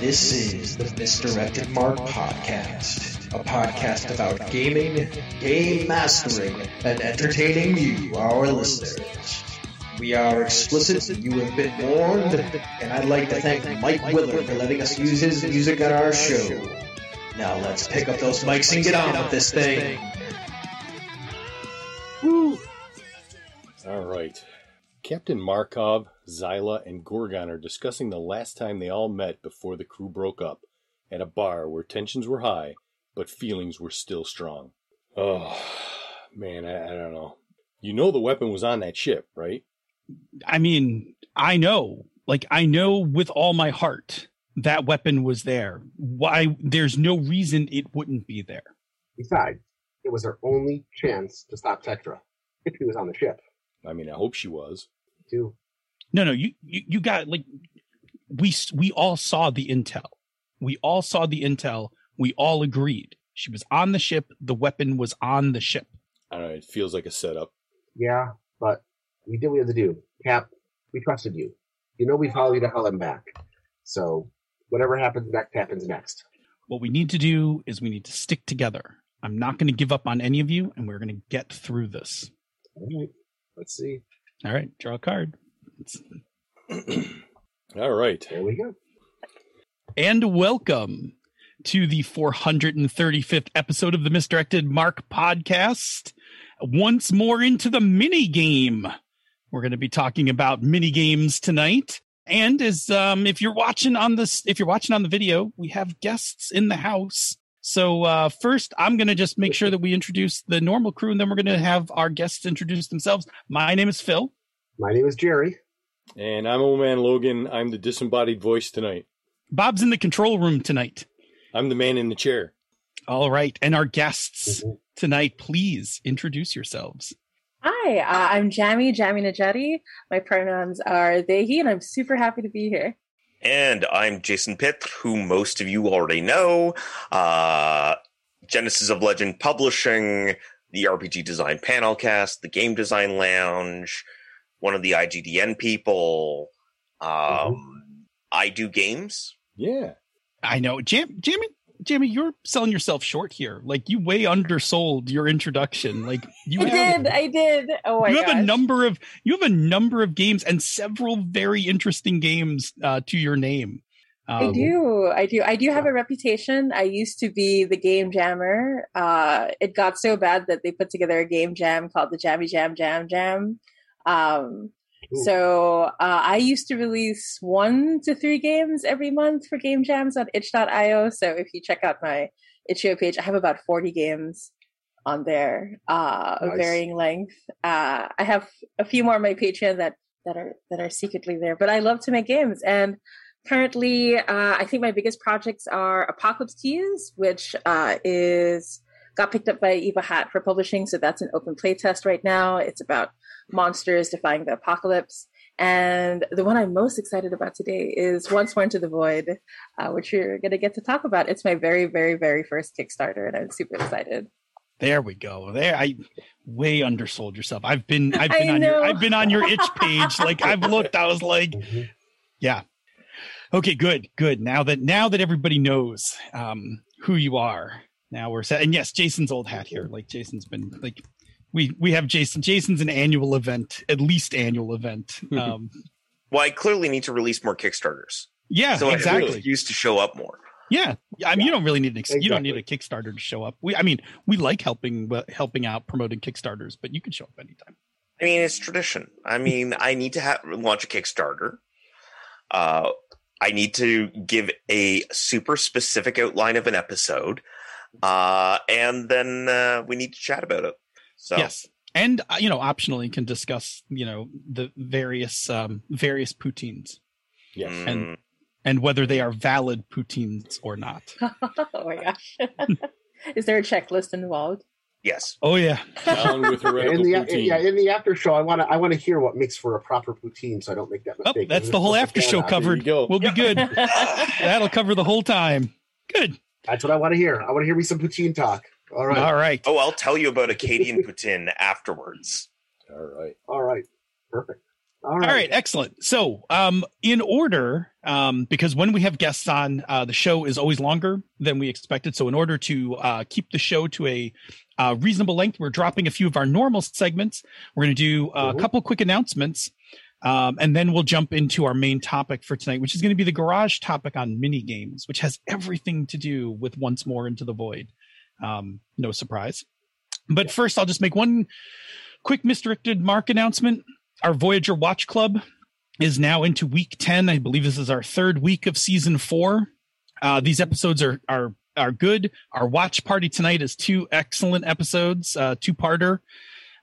This is the Misdirected Mark Podcast, a podcast about gaming, game mastering, and entertaining you, our listeners. We are explicit, you have been warned, and I'd like to thank Mike Willard for letting us use his music on our show. Now let's pick up those mics and get on with this thing. Woo! All right. Captain Markov, Zyla, and Gorgon are discussing the last time they all met before the crew broke up at a bar where tensions were high, but feelings were still strong. Oh, man, I, I don't know. You know the weapon was on that ship, right? I mean, I know, like, I know with all my heart that weapon was there. Why? There's no reason it wouldn't be there. Besides, it was our only chance to stop Tetra if she was on the ship. I mean, I hope she was. Too. No, no, you, you, you got like, we, we all saw the intel. We all saw the intel. We all agreed she was on the ship. The weapon was on the ship. I don't know. It feels like a setup. Yeah, but we did what we had to do. Cap, we trusted you. You know we follow you to hell and back. So whatever happens next happens next. What we need to do is we need to stick together. I'm not going to give up on any of you, and we're going to get through this. All right. Let's see. All right, draw a card. It's- All right. There we go. and welcome to the 435th episode of the Misdirected Mark podcast. Once more into the mini game. We're going to be talking about mini games tonight. And as um, if you're watching on this, if you're watching on the video, we have guests in the house. So uh, first, I'm going to just make sure that we introduce the normal crew, and then we're going to have our guests introduce themselves. My name is Phil. My name is Jerry. And I'm old man Logan. I'm the disembodied voice tonight. Bob's in the control room tonight. I'm the man in the chair. All right, and our guests Mhm. tonight, please introduce yourselves. Hi, uh, I'm Jamie, Jamie Nedjadi. My pronouns are they, he, and I'm super happy to be here. And I'm Jason Pitre, who most of you already know. Uh, Genesis of Legend Publishing, the RPG Design Panelcast, the Game Design Lounge, one of the IGDN people. Um, I do games. Yeah. I know, Jam, Jimmy, Jamie, you're selling yourself short here. Like you way undersold your introduction. Like you I have, did, I did. Oh my you have a number of you have a number of games and several very interesting games uh, to your name. I Um, do, I do, I do have a reputation. I used to be the game jammer. Uh, it got so bad that they put together a game jam called the Jammy Jam Jam Jam. Um, Ooh. so uh, I used to release one to three games every month for game jams on itch.io. So if you check out my itch.io page, I have about 40 games on there uh, of Nice. varying length. Uh, I have a few more on my Patreon that, that are that are secretly there, but I love to make games and currently uh, i think my biggest projects are apocalypse keys which uh, is got picked up by Evil Hat for publishing so that's an open play test right now it's about monsters defying the apocalypse and the one i'm most excited about today is once more into the void uh, which you're going to get to talk about it's my very very very first kickstarter and i'm super excited There we go. There, I way undersold yourself. I've been, I've I been on your. I've been on your itch page. Like I've looked. I was like, Mhm. yeah. Okay, good, good. Now that now that everybody knows um, who you are, now we're set. And yes, Jason's old hat here. Like Jason's been like, we we have Jason. Jason's an annual event, at least annual event. Um, Well, I clearly need to release more Kickstarters. yeah, so I have an exactly. excuse to show up more. Yeah, I mean, you don't really need an ex- you don't need a Kickstarter to show up. We, I mean, we like helping helping out promoting Kickstarters, but you can show up anytime. I mean, it's tradition. I mean, I need to have launch a Kickstarter. Uh, I need to give a super specific outline of an episode, uh, and then uh, we need to chat about it. So, Yes, and uh, you know, optionally can discuss you know the various um, various poutines Yes. mm, And- and whether they are valid poutines or not. oh my gosh is there a checklist involved yes, Oh yeah, Down with In the poutine. yeah, in the after show, I want to I want to hear what makes for a proper poutine, so I don't make that oh, mistake. that's the whole after show There covered. go. We'll be good. That'll cover the whole time. Good. That's what I want to hear. I want to hear me some poutine talk. All right, All right. Oh, I'll tell you about Acadian Poutine afterwards. All right. all right, perfect. All right, excellent. So, um, in order, um, because when we have guests on, uh, the show is always longer than we expected. So, in order to uh, keep the show to a uh, reasonable length, we're dropping a few of our normal segments. We're going to do a Mhm. couple quick announcements, um, and then we'll jump into our main topic for tonight, which is going to be the garage topic on mini games, which has everything to do with Once More Into the Void. Um, no surprise. But first, I'll just make one quick misdirected mark announcement our Voyager Watch Club is now into week 10. I believe this is our third week of season four. Uh, these episodes are, are, are good. Our watch party tonight is two excellent episodes, uh, two parter,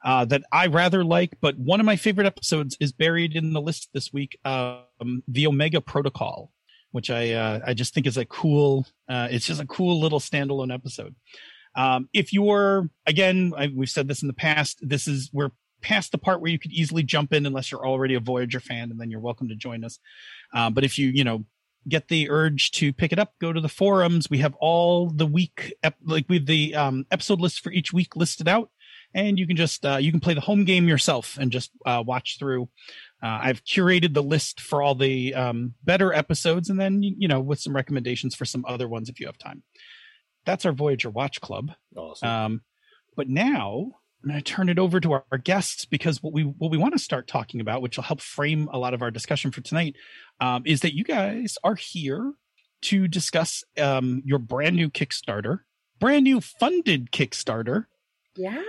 uh, that I rather like, but one of my favorite episodes is buried in the list this week. Um, the Omega Protocol, which I, uh, I just think is a cool, uh, it's just a cool little standalone episode. Um, if you're, again, I, we've said this in the past, this is, we're past the part where you could easily jump in unless you're already a Voyager fan, and then you're welcome to join us. Um, but if you, you know, get the urge to pick it up, go to the forums. We have all the week, ep- like we have the um, episode list for each week listed out, and you can just uh, you can play the home game yourself and just uh, watch through. Uh, I've curated the list for all the um, better episodes, and then you know with some recommendations for some other ones if you have time. That's our Voyager Watch Club. Awesome. Um, but now I'm going to turn it over to our, our guests because what we what we want to start talking about, which will help frame a lot of our discussion for tonight, um, is that you guys are here to discuss um, your brand new Kickstarter, brand new funded Kickstarter, Yeah.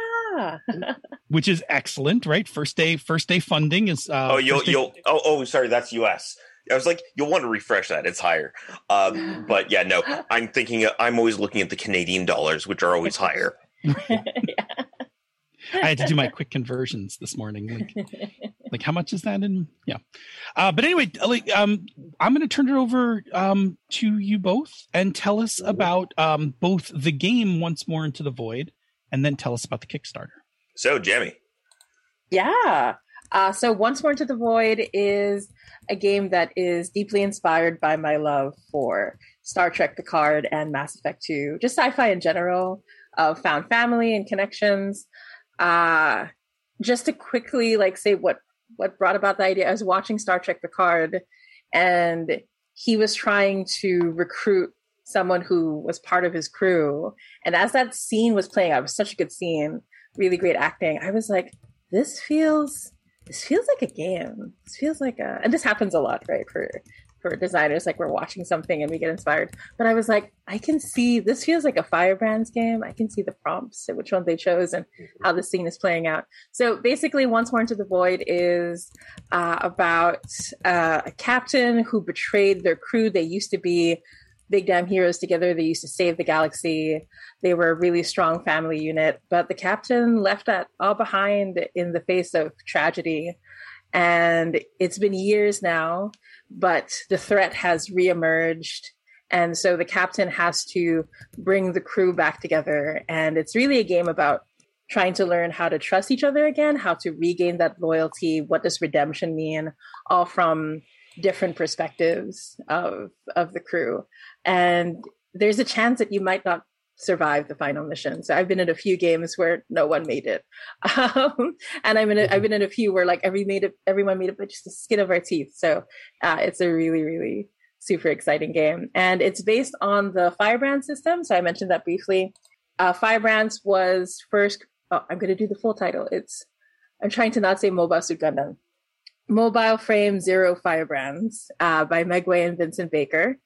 Which is excellent, right? First day, first day funding is. Uh, oh, you'll day- you'll oh oh sorry, that's U.S. I was like, you'll want to refresh that. It's higher. Um, but yeah, no, I'm thinking. I'm always looking at the Canadian dollars, which are always higher. I had to do my quick conversions this morning. Like, like how much is that in yeah uh but anyway like um i'm going to turn it over um to you both and tell us about um both the game once more into the void and then tell us about the kickstarter So, Jamie, Yeah. Uh, so Once More Into the Void is a game that is deeply inspired by my love for Star Trek Picard and Mass Effect 2, just sci-fi in general, of found family and connections. Uh, just to quickly like say what what brought about the idea, I was watching Star Trek Picard and he was trying to recruit someone who was part of his crew. And as that scene was playing out, it was such a good scene, really great acting. I was like, this feels this feels like a game. This feels like a and this happens a lot, right? For for designers, like we're watching something and we get inspired. But I was like, I can see this feels like a Firebrands game. I can see the prompts and which one they chose and how the scene is playing out. So basically, Once More Into the Void is uh, about uh, a captain who betrayed their crew. They used to be big damn heroes together. They used to save the galaxy. They were a really strong family unit, but the captain left that all behind in the face of tragedy. And it's been years now, but the threat has reemerged. And so the captain has to bring the crew back together. And it's really a game about trying to learn how to trust each other again, how to regain that loyalty. What does redemption mean? All from different perspectives of of the crew. And there's a chance that you might not survive the final mission. So I've been in a few games where no one made it, um, and I'm in. A, I've been in a few where like every made it, everyone made it, but just the skin of our teeth. So uh, it's a really, really super exciting game, and it's based on the Firebrand system. So I mentioned that briefly. Uh, Firebrands was first. Oh, I'm going to do the full title. It's. I'm trying to not say Mobile Suit Gundam. Mobile Frame Zero Firebrands uh, by Meguey and Vincent Baker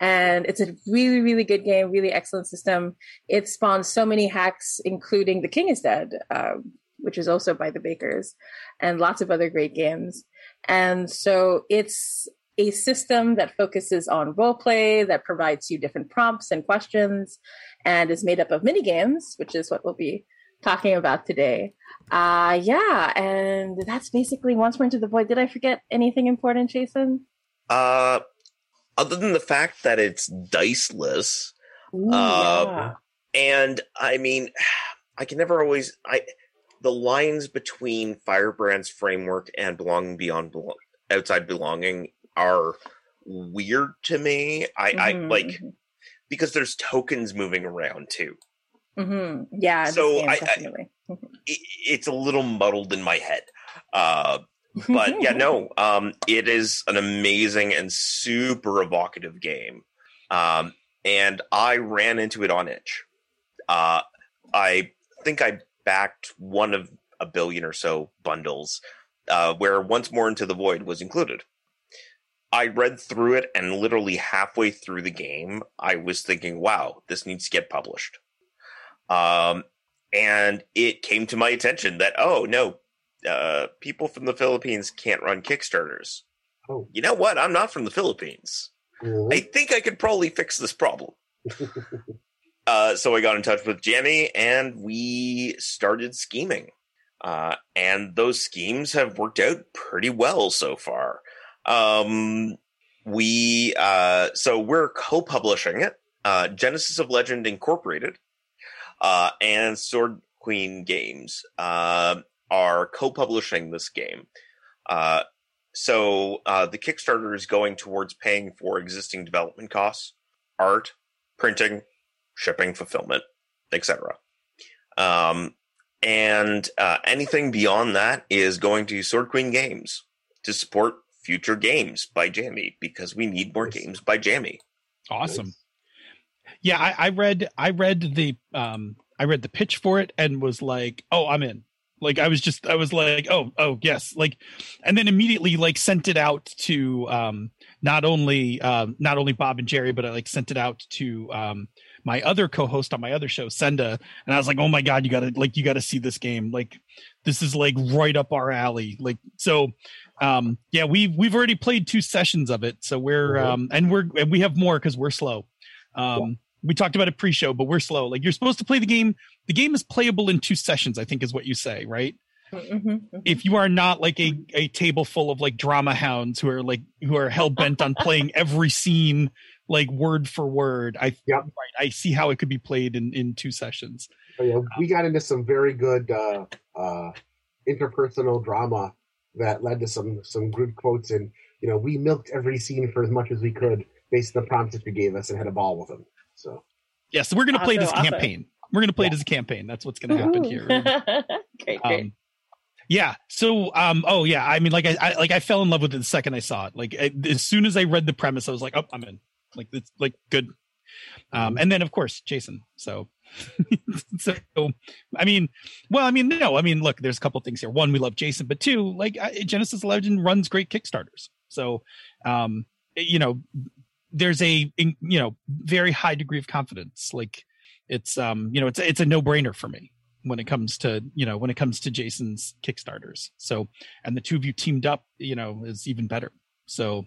and it's a really really good game really excellent system. It spawns so many hacks including the king is dead um, which is also by the bakers and lots of other great games. And so it's a system that focuses on role play that provides you different prompts and questions and is made up of mini games which is what we'll be talking about today. Uh yeah and that's basically once more into the void. Did i forget anything important jason? Uh, other than the fact that it's diceless, Ooh, Um, yeah. and I mean, I can never always I the lines between Firebrand's framework and belonging beyond belo- outside belonging are weird to me. I, I Mhm, like because there's tokens moving around too. mhm. Yeah. So game, I- I- definitely. I it's a little muddled in my head. Uh, but yeah, no, um, it is an amazing and super evocative game. Um, and I ran into it on itch. Uh, I think I backed one of a billion or so bundles, uh, where Once More Into the Void was included. I read through it, and literally halfway through the game, I was thinking, "Wow, this needs to get published." Um, and it came to my attention that, oh no, uh, people from the Philippines can't run Kickstarters. Oh. You know what? I'm not from the Philippines. Mhm. I think I could probably fix this problem. uh, so I got in touch with Jamie and we started scheming. Uh, and those schemes have worked out pretty well so far. Um, we, uh, so we're co publishing it, uh, Genesis of Legend Incorporated, uh, and Sword Queen Games, uh, are co publishing this game. Uh, so uh, the Kickstarter is going towards paying for existing development costs, art, printing, shipping, fulfillment, etc. Um, and uh, anything beyond that is going to Sword Queen Games to support future games by Jamie because we need more games by Jamie. Awesome. Yeah, I, I read I read the um I read the pitch for it and was like, oh, I'm in. Like I was just I was like, oh, oh yes. Like and then immediately like sent it out to um not only um not only Bob and Jerry, but I like sent it out to um my other co-host on my other show, Senda, and I was like, oh my god, you gotta like you gotta see this game. Like this is like right up our alley. Like so um yeah, we've we've already played two sessions of it. So we're um and we're and we have more because we're slow. Um we talked about it pre-show, but we're slow. Like you're supposed to play the game. The game is playable in two sessions, I think is what you say, right? Mhm. If you are not like a, a table full of like drama hounds who are like who are hell bent on playing every scene like word for word, I Yep. right, I see how it could be played in in two sessions. But, yeah, we got into some very good uh, uh, interpersonal drama that led to some some good quotes, and you know we milked every scene for as much as we could based on the prompts that you gave us and had a ball with them. So Yeah, so we're gonna play this Awesome, awesome. campaign. We're gonna play it as a campaign. That's what's gonna happen here. great, great. Um, yeah. So, um, oh yeah. I mean, like I, I, like I fell in love with it the second I saw it. Like I, as soon as I read the premise, I was like, oh, I'm in. Like it's like good. Um, and then of course Jason. So, so I mean, well, I mean, no, I mean, look, there's a couple things here. One, we love Jason, but two, like I, Genesis Legend runs great Kickstarters. So, um, you know, there's a you know very high degree of confidence. Like it's um, you know, it's it's a no brainer for me when it comes to you know when it comes to Jason's Kickstarters. So and the two of you teamed up, you know, is even better. So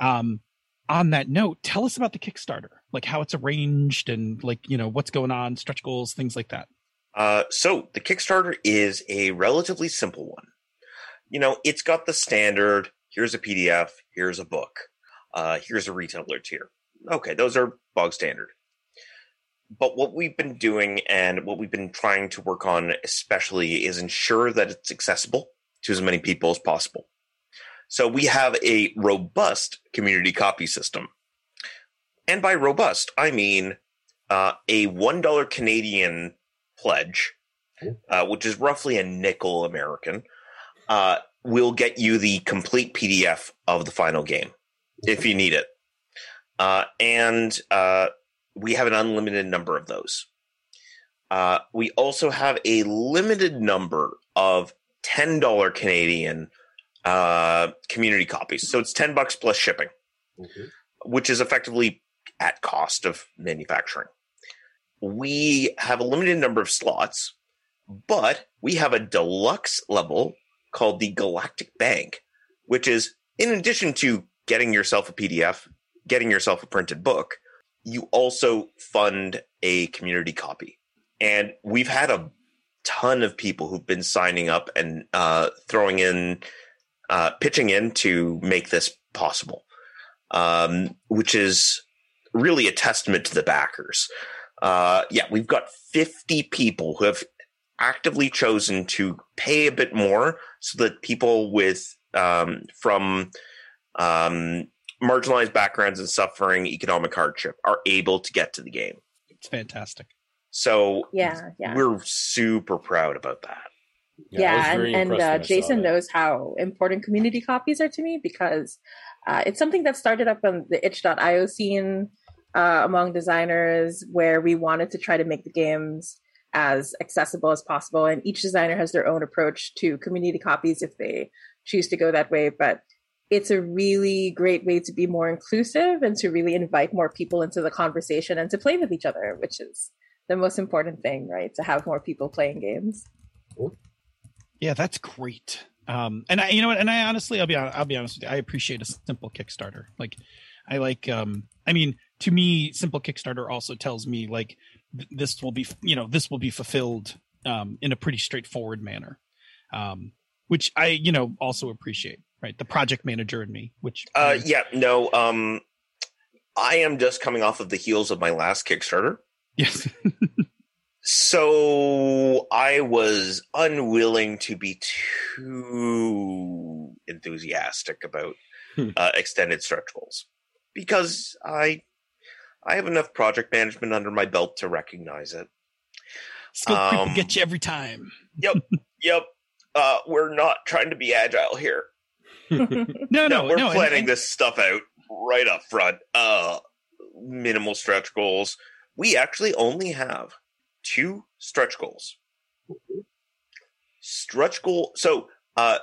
um on that note, tell us about the Kickstarter, like how it's arranged and like, you know, what's going on, stretch goals, things like that. Uh, so the Kickstarter is a relatively simple one. You know, it's got the standard. Here's a PDF. Here's a book. Uh, here's a retailer tier. Okay, those are bog standard. But what we've been doing and what we've been trying to work on, especially, is ensure that it's accessible to as many people as possible. So we have a robust community copy system. And by robust, I mean uh, a $1 Canadian pledge, uh, which is roughly a nickel American, uh, will get you the complete PDF of the final game if you need it. Uh, and uh, we have an unlimited number of those. Uh, we also have a limited number of $10 Canadian uh, community copies. So it's 10 bucks plus shipping, Mhm. which is effectively at cost of manufacturing we have a limited number of slots, but we have a deluxe level called the Galactic Bank, which is in addition to getting yourself a PDF, getting yourself a printed book, you also fund a community copy. And we've had a ton of people who've been signing up and uh, throwing in, uh, pitching in to make this possible, um, which is really a testament to the backers uh, yeah, we've got 50 people who have actively chosen to pay a bit more so that people with um, from um, marginalized backgrounds and suffering economic hardship are able to get to the game. It's fantastic. So yeah, yeah. we're super proud about that. Yeah, I was and, and uh, Jason knows how important community copies are to me because uh, it's something that started up on the itch.io scene uh, among designers where we wanted to try to make the games as accessible as possible. And each designer has their own approach to community copies if they choose to go that way. But it's a really great way to be more inclusive and to really invite more people into the conversation and to play with each other, which is the most important thing, right? To have more people playing games. Yeah, that's great. Um, and I, you know? And I honestly, I'll be, I'll be honest with you. I appreciate a simple Kickstarter. Like, I like, um, I mean, to me, simple Kickstarter also tells me like th- this will be, you know, this will be fulfilled, um, in a pretty straightforward manner. Um, which I, you know, also appreciate, right? The project manager in me, which, Uh, yeah, no. Um, I am just coming off of the heels of my last Kickstarter, yes, so I was unwilling to be too enthusiastic about Hmm. uh, extended stretch goals because I I have enough project management under my belt to recognize it. skill creep Um, get you every time. Yep, yep, uh, we're not trying to be agile here. No, No, no, we're no. planning and- this stuff out right up front. Uh, minimal stretch goals. We actually only have two stretch goals. Stretch goal. So, uh,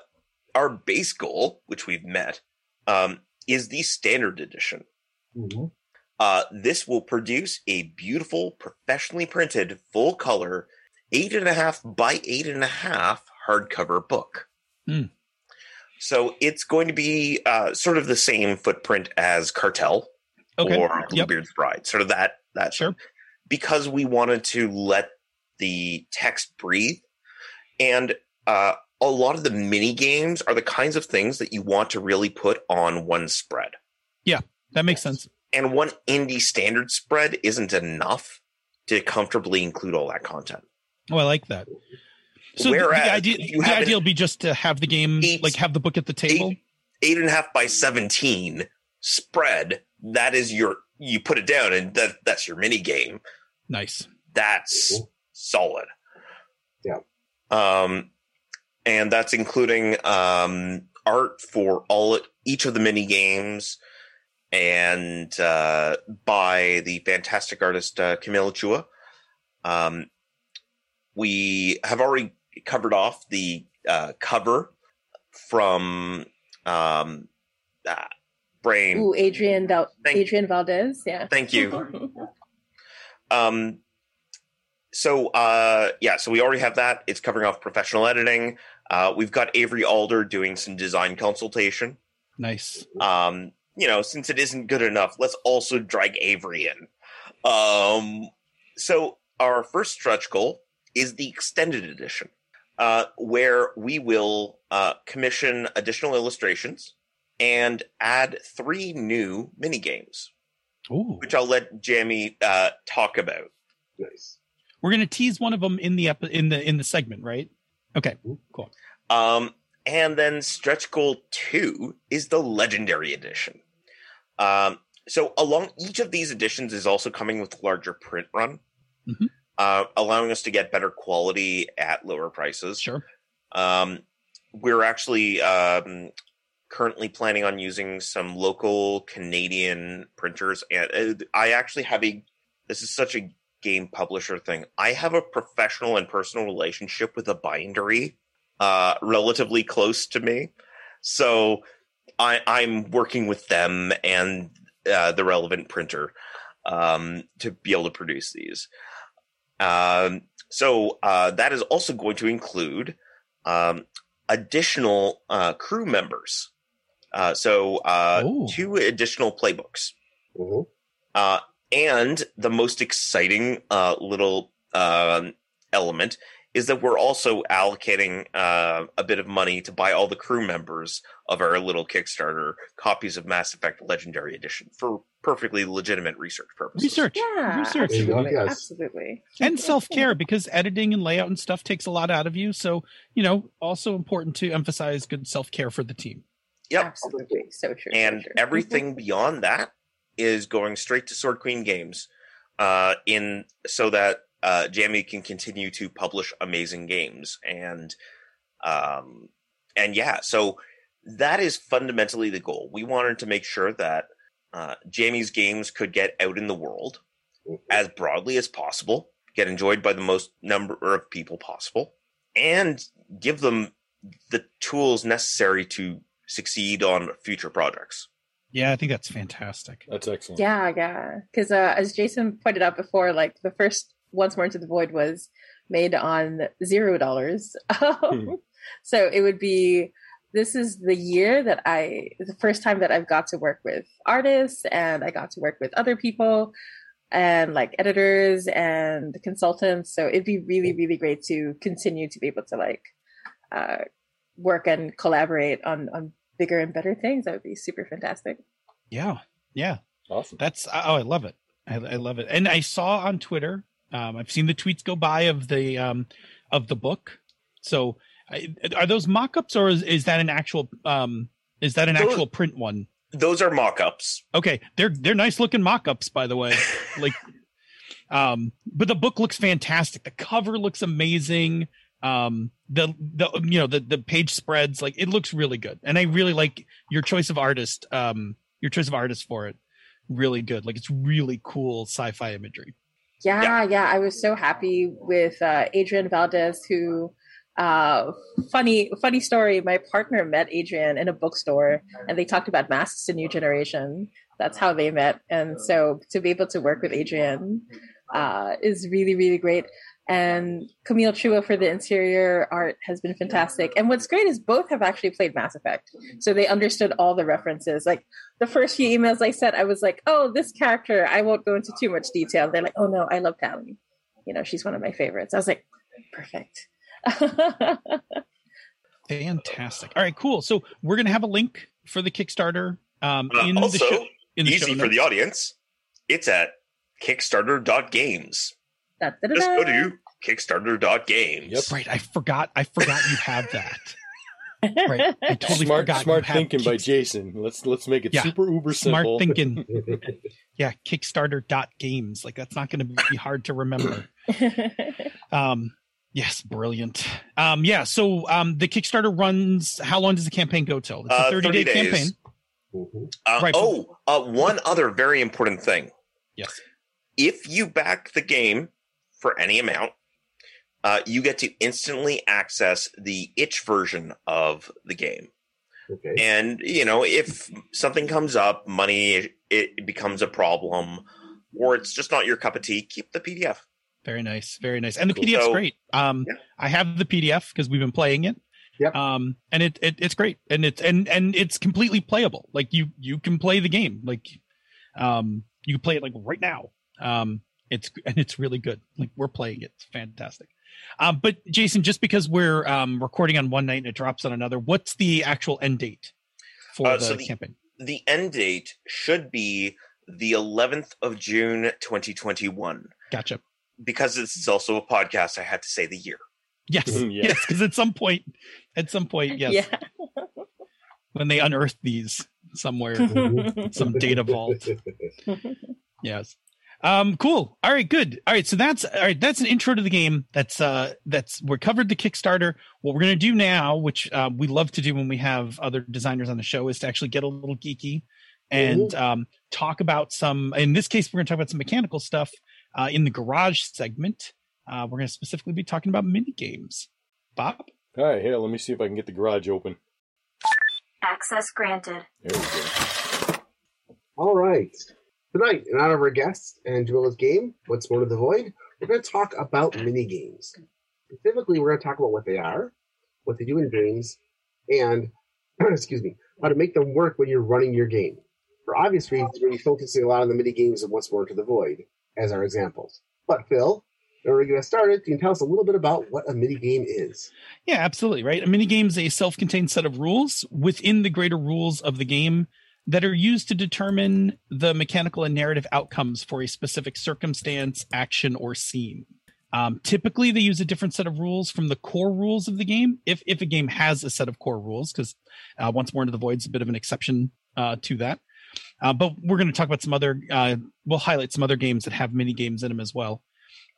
our base goal, which we've met, um, is the standard edition. Mhm. Uh, this will produce a beautiful, professionally printed, full color, eight and a half by eight and a half hardcover book. Hmm. So it's going to be uh, sort of the same footprint as Cartel Okay. or Yep. Bluebeard's Bride, sort of that that Sure. because we wanted to let the text breathe, and uh, a lot of the mini games are the kinds of things that you want to really put on one spread Yeah, That makes sense. and one indie standard spread isn't enough to comfortably include all that content. Oh, I like that. So the- Whereas the idea, you the idea will be just to have the game, eight- like have the book at the table. Eight, eight and a half by seventeen spread, that is your you put it down and that that's your mini game. Nice. That's Cool. solid. Yeah. Um and that's including um art for all each of the mini games and uh by the fantastic artist uh, Camille Chua. Um we have already covered off the uh, cover from um, uh, Brain. Ooh, Adrian Val- Thank- Adrian Valdez. Yeah. Thank you. Um, so uh, yeah, so we already have that. It's covering off professional editing. Uh, we've got Avery Alder doing some design consultation. Nice. Um, you know, since it isn't good enough, let's also drag Avery in. Um, so our first stretch goal is the extended edition, uh, where we will uh, commission additional illustrations and add three new mini games, Ooh. which I'll let Jamie uh, talk about. Nice. We're gonna tease one of them in the epi- in the in the segment, right? Okay. Cool. Um, and then stretch goal two is the legendary edition. Um, so along each of these editions is also coming with larger print run, Mhm. Uh, allowing us to get better quality at lower prices. Sure. Um, we're actually um, currently planning on using some local Canadian printers, and uh, I actually have a. This is such a game publisher thing. I have a professional and personal relationship with a bindery, uh, relatively close to me, so I, I'm working with them and uh, the relevant printer um, to be able to produce these. Um, so uh, that is also going to include um, additional uh, crew members. Uh, so uh, two additional playbooks, Mhm. uh, and the most exciting uh, little um, element is that we're also allocating uh, a bit of money to buy all the crew members of our little Kickstarter copies of Mass Effect Legendary Edition for perfectly legitimate research purposes. Research. Yeah. Research. There you go, Absolutely. yes. Absolutely. and self care because editing and layout and stuff takes a lot out of you. So, you know, also important to emphasize good self care for the team. Yep. Absolutely. So true. so and true. everything beyond that is going straight to Sword Queen Games, uh, in so that uh, Jamie can continue to publish amazing games. And Um, and yeah, so that is fundamentally the goal. We wanted to make sure that uh, Jamie's games could get out in the world as broadly as possible, get enjoyed by the most number of people possible, and give them the tools necessary to succeed on future projects. Yeah, I think that's fantastic. That's excellent. Yeah, yeah. Because uh, as Jason pointed out before, like the first Once More into the Void was made on zero dollars. Hmm. so it would be this is the year that I the first time that I've got to work with artists and I got to work with other people and like editors and consultants. So it'd be really, really great to continue to be able to like uh, work and collaborate on on bigger and better things. That would be super fantastic. Yeah, yeah. Awesome. That's oh, I love it. I, I love it. And I saw on Twitter, um, I've seen the tweets go by of the um, of the book. So, I, are those mock-ups or is, is that an actual um, is that an Those- actual print one? Those are mock-ups. Okay, they're they're nice looking mock-ups, by the way. like, um, but the book looks fantastic. The cover looks amazing. Um, the the you know the the page spreads like it looks really good, and I really like your choice of artist. Um, your choice of artist for it, really good. Like it's really cool sci-fi imagery. Yeah, yeah. I was so happy with uh, Adrian Valdez, who uh funny funny story. My partner met adrian in a bookstore and they talked about masks a new generation. That's how they met. And so to be able to work with adrian uh is really really great. And camille chua for the interior art has been fantastic. And what's great is both have actually played mass effect. So they understood all the references. Like the first few emails i sent i was like oh this character i won't go into too much detail. They're like oh no i love Tali. you know she's one of my favorites. I was like perfect Fantastic. All right, cool. So we're gonna have a link for the Kickstarter um, Uh, in the show. In the show Easy for the audience. It's at Kickstarter.games. Da, da, da, Just go da. to Kickstarter.games. Yep. Right, I forgot. I forgot you have that. Right, I totally smart forgot. smart you have thinking by Jason. Let's let's make it Yeah. super uber Smart simple. thinking. Yeah, Kickstarter dot games. Like that's not going to be hard to remember. Um, yes, brilliant. Um, yeah. So um, the Kickstarter runs. How long does the campaign go till? It's a Uh, thirty day days. campaign. Mhm. Uh, Right. Oh, uh, one other very important thing. Yes. If you back the game for any amount, uh, you get to instantly access the itch version of the game. Okay. And you know, if something comes up, money it becomes a problem, or it's just not your cup of tea, keep the PDF. Very nice. Very nice. And the Cool. PDF's So- great. Um, Yeah. I have the PDF because we've been playing it. Yep. Um, and it, it it's great, and it's and and it's completely playable. Like you you can play the game. Like, um, you can play it like right now. Um, it's and it's really good. Like we're playing it. It's fantastic. Um, but Jason, just because we're um recording on one night and it drops on another, what's the actual end date for Uh, the, so the- campaign? The end date should be the 11th of June, 2021. Gotcha. Because this is also a podcast, I had to say the year. Yes, yeah. yes, because at some point, at some point, yes, Yeah. when they unearth these somewhere. some data vault. Yes. Um, cool. All right, good. All right, so that's all right. That's an intro to the game. That's uh, that's we're covered the Kickstarter. What we're gonna do now, which uh, we love to do when we have other designers on the show, is to actually get a little geeky and um, talk about some. In this case, we're gonna talk about some mechanical stuff uh, in the garage segment. Uh, we're gonna specifically be talking about mini games. Bob. All right, here, let me see if I can get the garage open. Access granted. There we go. All right. Tonight, in honor of our guest and Jamila's game, Once More Into the Void, we're going to talk about mini games. Specifically, we're going to talk about what they are, what they do in games, and, excuse me, how to make them work when you're running your game. For obvious reasons, we're going focusing a lot on the mini games of Once More Into the Void as our examples. But, Phil, order to get us started, can you tell us a little bit about what a mini game is? Yeah, absolutely. Right. A mini game is a self contained set of rules within the greater rules of the game that are used to determine the mechanical and narrative outcomes for a specific circumstance, action, or scene. Um, typically, they use a different set of rules from the core rules of the game, if, if a game has a set of core rules, because uh, Once More into the Void's a bit of an exception uh, to that. Uh, but we're going to talk about some other, uh, we'll highlight some other games that have mini games in them as well.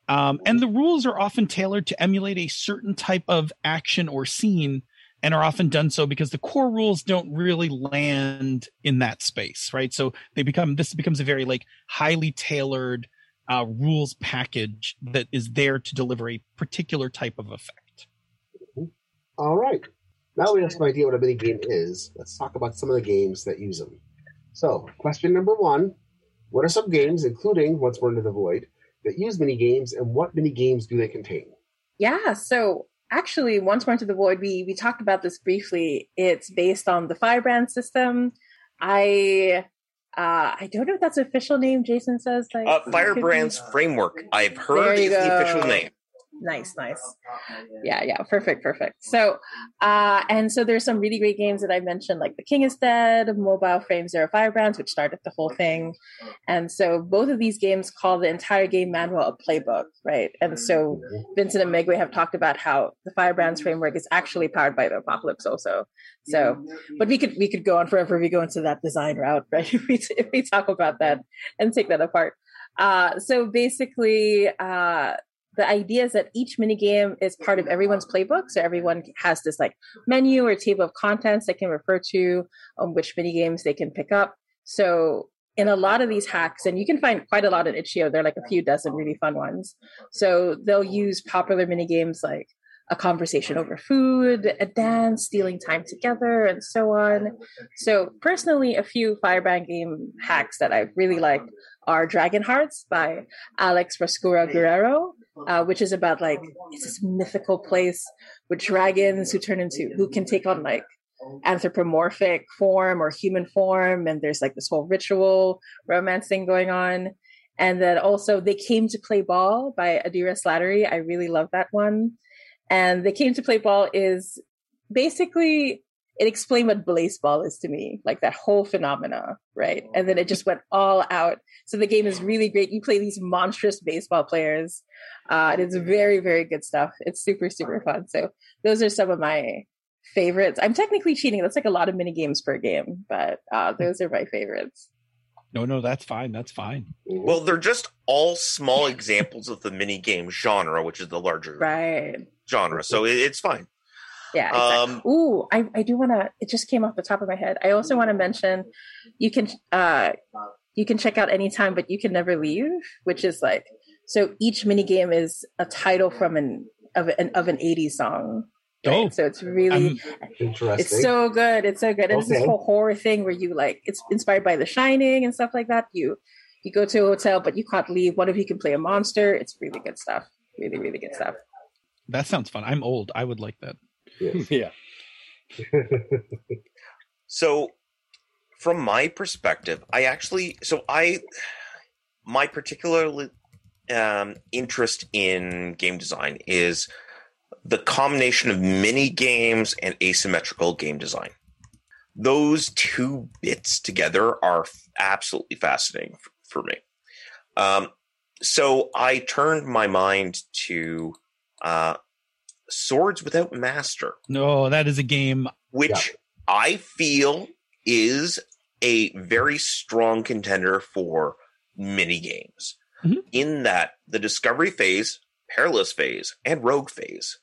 Um, and the rules are often tailored to emulate a certain type of action or scene and are often done so because the core rules don't really land in that space, right? So they become this becomes a very like highly tailored uh, rules package that is there to deliver a particular type of effect. All right. Now we have some idea what a mini game is. Let's talk about some of the games that use them. So, question number one: What are some games, including Once More Into the Void, that use mini games, and what mini games do they contain? Yeah, so actually, Once More Into the Void, we we talked about this briefly. It's based on the Firebrand system. I uh, I don't know if that's official name. Jason says like Uh, Firebrand's framework, I've heard, you is the official name. Nice nice. Yeah yeah perfect perfect. So uh and so there's some really great games that i mentioned like the king is dead mobile frame zero firebrands which started the whole thing. And so both of these games call the entire game manual a playbook right? And so vincent and Meguey have talked about how the firebrands framework is actually powered by the apocalypse also. So but we could we could go on forever if we go into that design route right? If we, if we talk about that and take that apart. Uh so basically uh the idea is that each minigame is part of everyone's playbook. So everyone has this like menu or table of contents they can refer to on which minigames they can pick up. So in a lot of these hacks, and you can find quite a lot in Itch.io, there are like a few dozen really fun ones. So they'll use popular minigames like a conversation over food, a dance, stealing time together, and so on. So personally, a few Firebrand game hacks that I really like are Dragon Hearts by Alex Rascura Guerrero, uh, which is about like it's this mythical place with dragons who turn into who can take on like anthropomorphic form or human form, and there's like this whole ritual romance thing going on. And then also they came to play ball by Adira Slattery. I really love that one. And they came to play ball is basically it explained what baseball is to me, like that whole phenomena, right? And then it just went all out. So the game is really great. You play these monstrous baseball players. Uh, and it's very, very good stuff. It's super, super fun. So those are some of my favorites. I'm technically cheating. That's like a lot of mini games per game, but uh, those are my favorites. No, no, that's fine. That's fine. Well, they're just all small examples of the mini game genre, which is the larger Right. genre. So it's fine. Yeah. Exactly. Um, Ooh, I, I do want to. It just came off the top of my head. I also want to mention, you can uh, you can check out anytime, but you can never leave, which is like so. Each mini game is a title from an of an of an '80s song. Right? Oh. so it's really I'm- Interesting. it's so good. It's so good. And it's this Okay. whole horror thing where you like it's inspired by The Shining and stuff like that. You you go to a hotel, but you can't leave. What if you can play a monster? It's really good stuff. Really, really good stuff. that sounds fun. I'm old. I would like that. Yes. yeah. So, from my perspective, I actually so I my particular um, interest in game design is the combination of mini games and asymmetrical game design. Those two bits together are f- absolutely fascinating f- for me. Um, so I turned my mind to uh, Swords Without Master No, that is a game. which I feel is a very strong contender for mini games. Mhm. In that the discovery phase, perilous phase, and rogue phase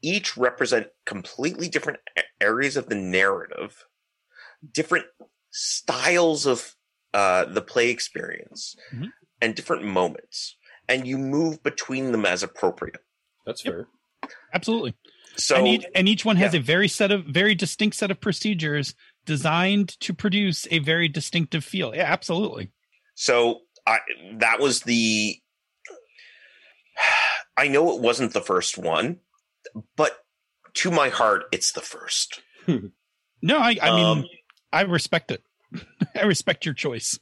each represent completely different areas of the narrative, different styles of uh, the play experience, Mhm. and different moments, and you move between them as appropriate. That's Yep. fair. Absolutely. So and, each, and each one has yeah. a very set of very distinct set of procedures designed to produce a very distinctive feel. Yeah, absolutely. So I that was the I know it wasn't the first one, but to my heart it's the first. No, I, I mean, Um, I respect it. I respect your choice.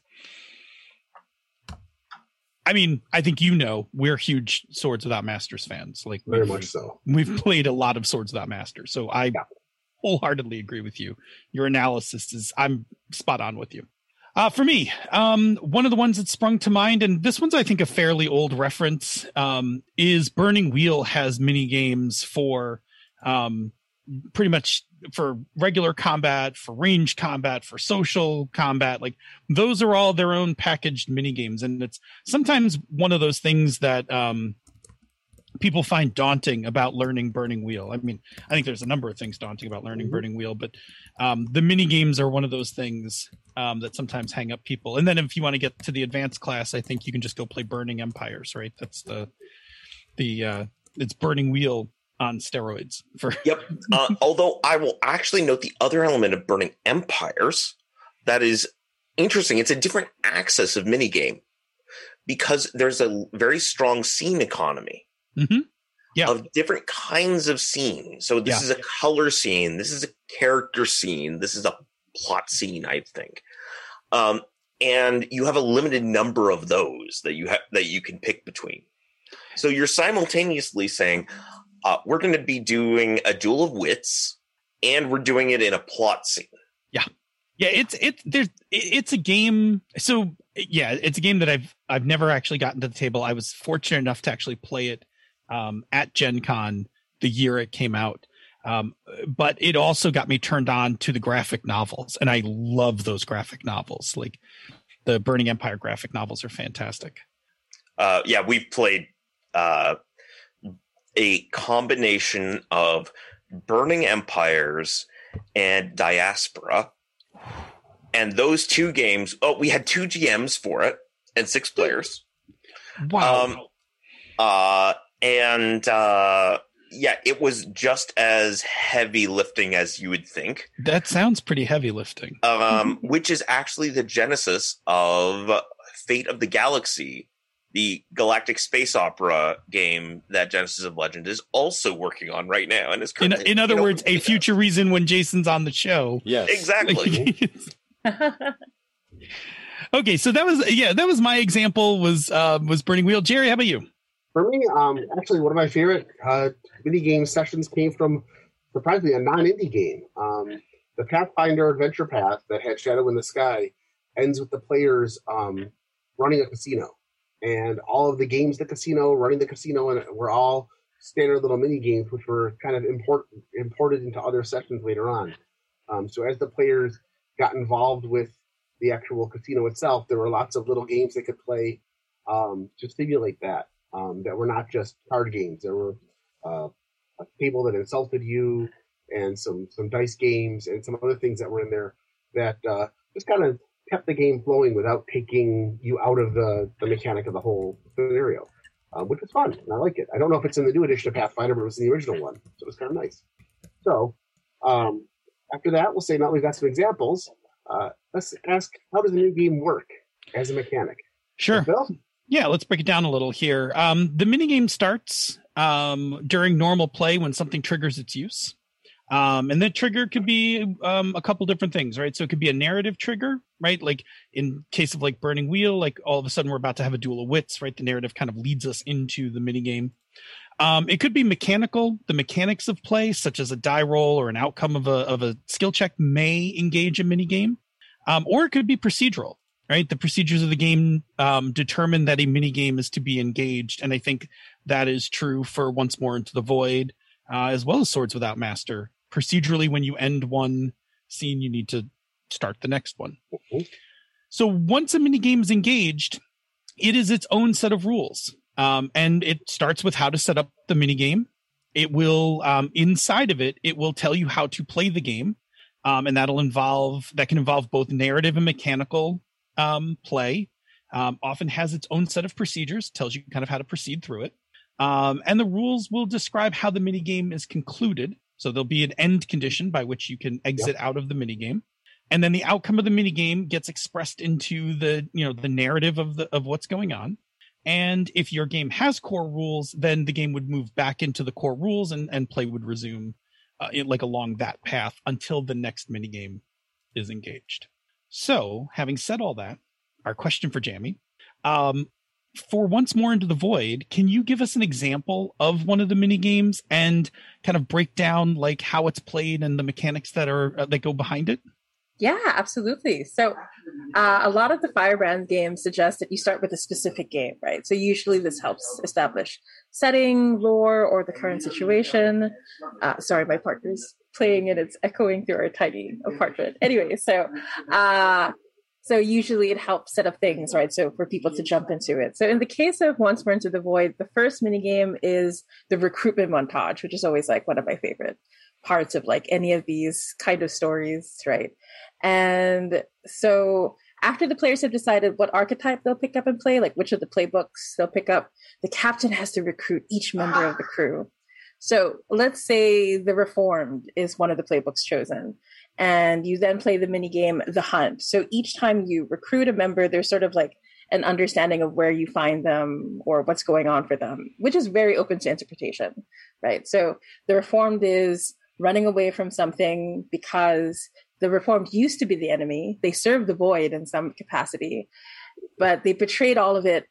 I mean, I think you know we're huge Swords Without Masters fans. Like Very much so. we've played a lot of Swords Without Masters, so I Yeah. wholeheartedly agree with you. Your analysis is I'm spot on with you. Uh, for me, um, one of the ones that sprung to mind, and this one's I think a fairly old reference, um, is Burning Wheel has mini games for um, pretty much for regular combat, for range combat, for social combat. Like those are all their own packaged mini games, and it's sometimes one of those things that um, people find daunting about learning Burning Wheel. I mean, I think there's a number of things daunting about learning Mhm. Burning Wheel, but um, the mini games are one of those things um, that sometimes hang up people. And then if you want to get to the advanced class, I think you can just go play Burning Empires, right? That's the the uh, it's Burning Wheel on steroids for Yep. Uh, although I will actually note the other element of Burning Empires that is interesting. It's a different axis of minigame because there's a very strong scene economy Mhm. Yeah. of different kinds of scenes. So this Yeah. is a color scene. This is a character scene. This is a plot scene, I think. Um, and you have a limited number of those that you have that you can pick between. So you're simultaneously saying, uh, we're going to be doing a duel of wits, and we're doing it in a plot scene. Yeah, yeah. it's it's there's it's a game. So yeah, it's a game that I've I've never actually gotten to the table. I was fortunate enough to actually play it um, at Gen Con the year it came out. Um, but it also got me turned on to the graphic novels, and I love those graphic novels. Like the Burning Empire graphic novels are fantastic. Uh, yeah, we've played uh, a combination of Burning Empires and Diaspora. And those two games, oh, we had two GMs for it and six players. Wow. Um, uh, and uh, yeah, it was just as heavy lifting as you would think. that sounds pretty heavy lifting. um, which is actually the genesis of Fate of the Galaxy, the galactic space opera game that Genesis of Legend is also working on right now, and is In, in other words, a future reason when Jason's on the show. Yes. exactly. okay, so that was yeah, that was my example was uh, was Burning Wheel. Jerry, how about you? For me, um, actually, one of my favorite uh, mini game sessions came from surprisingly a non-indie game. Um, the Pathfinder Adventure Path that had Shadow in the Sky ends with the players um, running a casino, and all of the games, the casino, running the casino, and were all standard little mini games, which were kind of import, imported into other sessions later on. Um, so as the players got involved with the actual casino itself, there were lots of little games they could play um, to simulate that. Um, that were not just card games. There were uh, a table that insulted you, and some some dice games, and some other things that were in there that uh, just kind of kept the game flowing without taking you out of the the mechanic of the whole scenario, uh, which was fun. And I like it. I don't know if it's in the new edition of Pathfinder, but it was in the original one, so it was kind of nice. So um, after that, we'll say now we've got some examples. Uh, let's ask how does the new game work as a mechanic? Sure. Phil? Yeah, let's break it down a little here. Um, the minigame starts um, during normal play when something triggers its use. Um, and the trigger could be um, a couple different things, right? So it could be a narrative trigger, right? Like in case of like Burning Wheel, like all of a sudden we're about to have a duel of wits, right? The narrative kind of leads us into the minigame. Um, it could be mechanical. The mechanics of play, such as a die roll or an outcome of a, of a skill check, may engage a minigame. Um, or it could be procedural right? The procedures of the game um, determine that a mini game is to be engaged, and I think that is true for Once More Into the Void, uh, as well as Swords Without Master. Procedurally, when you end one scene, you need to start the next one. Mhm. So once a mini game is engaged, it is its own set of rules, um, and it starts with how to set up the mini game. It will um, inside of it, it will tell you how to play the game. Um, and that'll involve that can involve both narrative and mechanical um, play um, often has its own set of procedures, tells you kind of how to proceed through it. Um, and the rules will describe how the minigame is concluded. So there'll be an end condition by which you can exit out of the minigame. And then the outcome of the minigame gets expressed into the, you know, the narrative of the of what's going on. And if your game has core rules, then the game would move back into the core rules and, and play would resume uh, in- like along that path until the next minigame is engaged. So, having said all that, our question for Jammi, um, for once more into the void, can you give us an example of one of the mini games and kind of break down like how it's played and the mechanics that are uh, that go behind it? Yeah, absolutely. So, uh, a lot of the Firebrand games suggest that you start with a specific game, right? So, usually this helps establish setting, lore, or the current situation. Uh, sorry, my partner's playing and it's echoing through our tiny apartment. Anyway, so, uh, So usually it helps set up things, right? So for people to jump into it. So in the case of Once More Into the Void, the first minigame is the recruitment montage, which is always like one of my favorite parts of like any of these kind of stories, right? And so after the players have decided what archetype they'll pick up and play, like which of the playbooks they'll pick up, the captain has to recruit each member of the crew. So let's say the Reformed is one of the playbooks chosen and you then play the mini game the hunt. So each time you recruit a member there's sort of like an understanding of where you find them or what's going on for them which is very open to interpretation right? So the reformed is running away from something because the reformed used to be the enemy. They served the void in some capacity but they betrayed all of it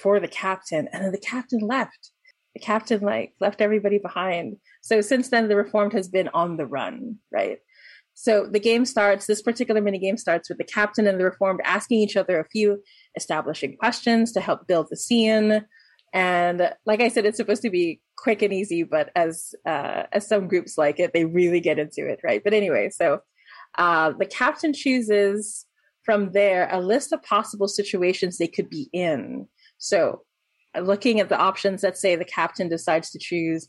for the captain and then the captain left. The captain like left everybody behind. So since then the reformed has been on the run right so the game starts, this particular mini game starts with the captain and the reformed asking each other a few establishing questions to help build the scene. And like I said, it's supposed to be quick and easy, but as uh, as some groups like it, they really get into it, right? But anyway, so uh, the captain chooses from there a list of possible situations they could be in. So looking at the options, let's say the captain decides to choose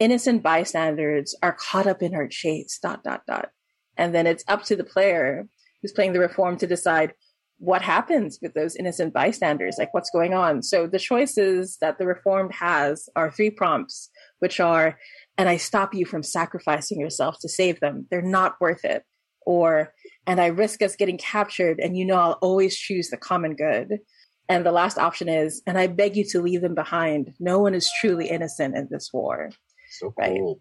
innocent bystanders are caught up in our chase, dot, dot, dot. And then it's up to the player who's playing the reform to decide what happens with those innocent bystanders, like what's going on. So the choices that the reformed has are three prompts, which are, and I stop you from sacrificing yourself to save them. They're not worth it. Or, and I risk us getting captured, and you know I'll always choose the common good. And the last option is, and I beg you to leave them behind. No one is truly innocent in this war. So cold. Right?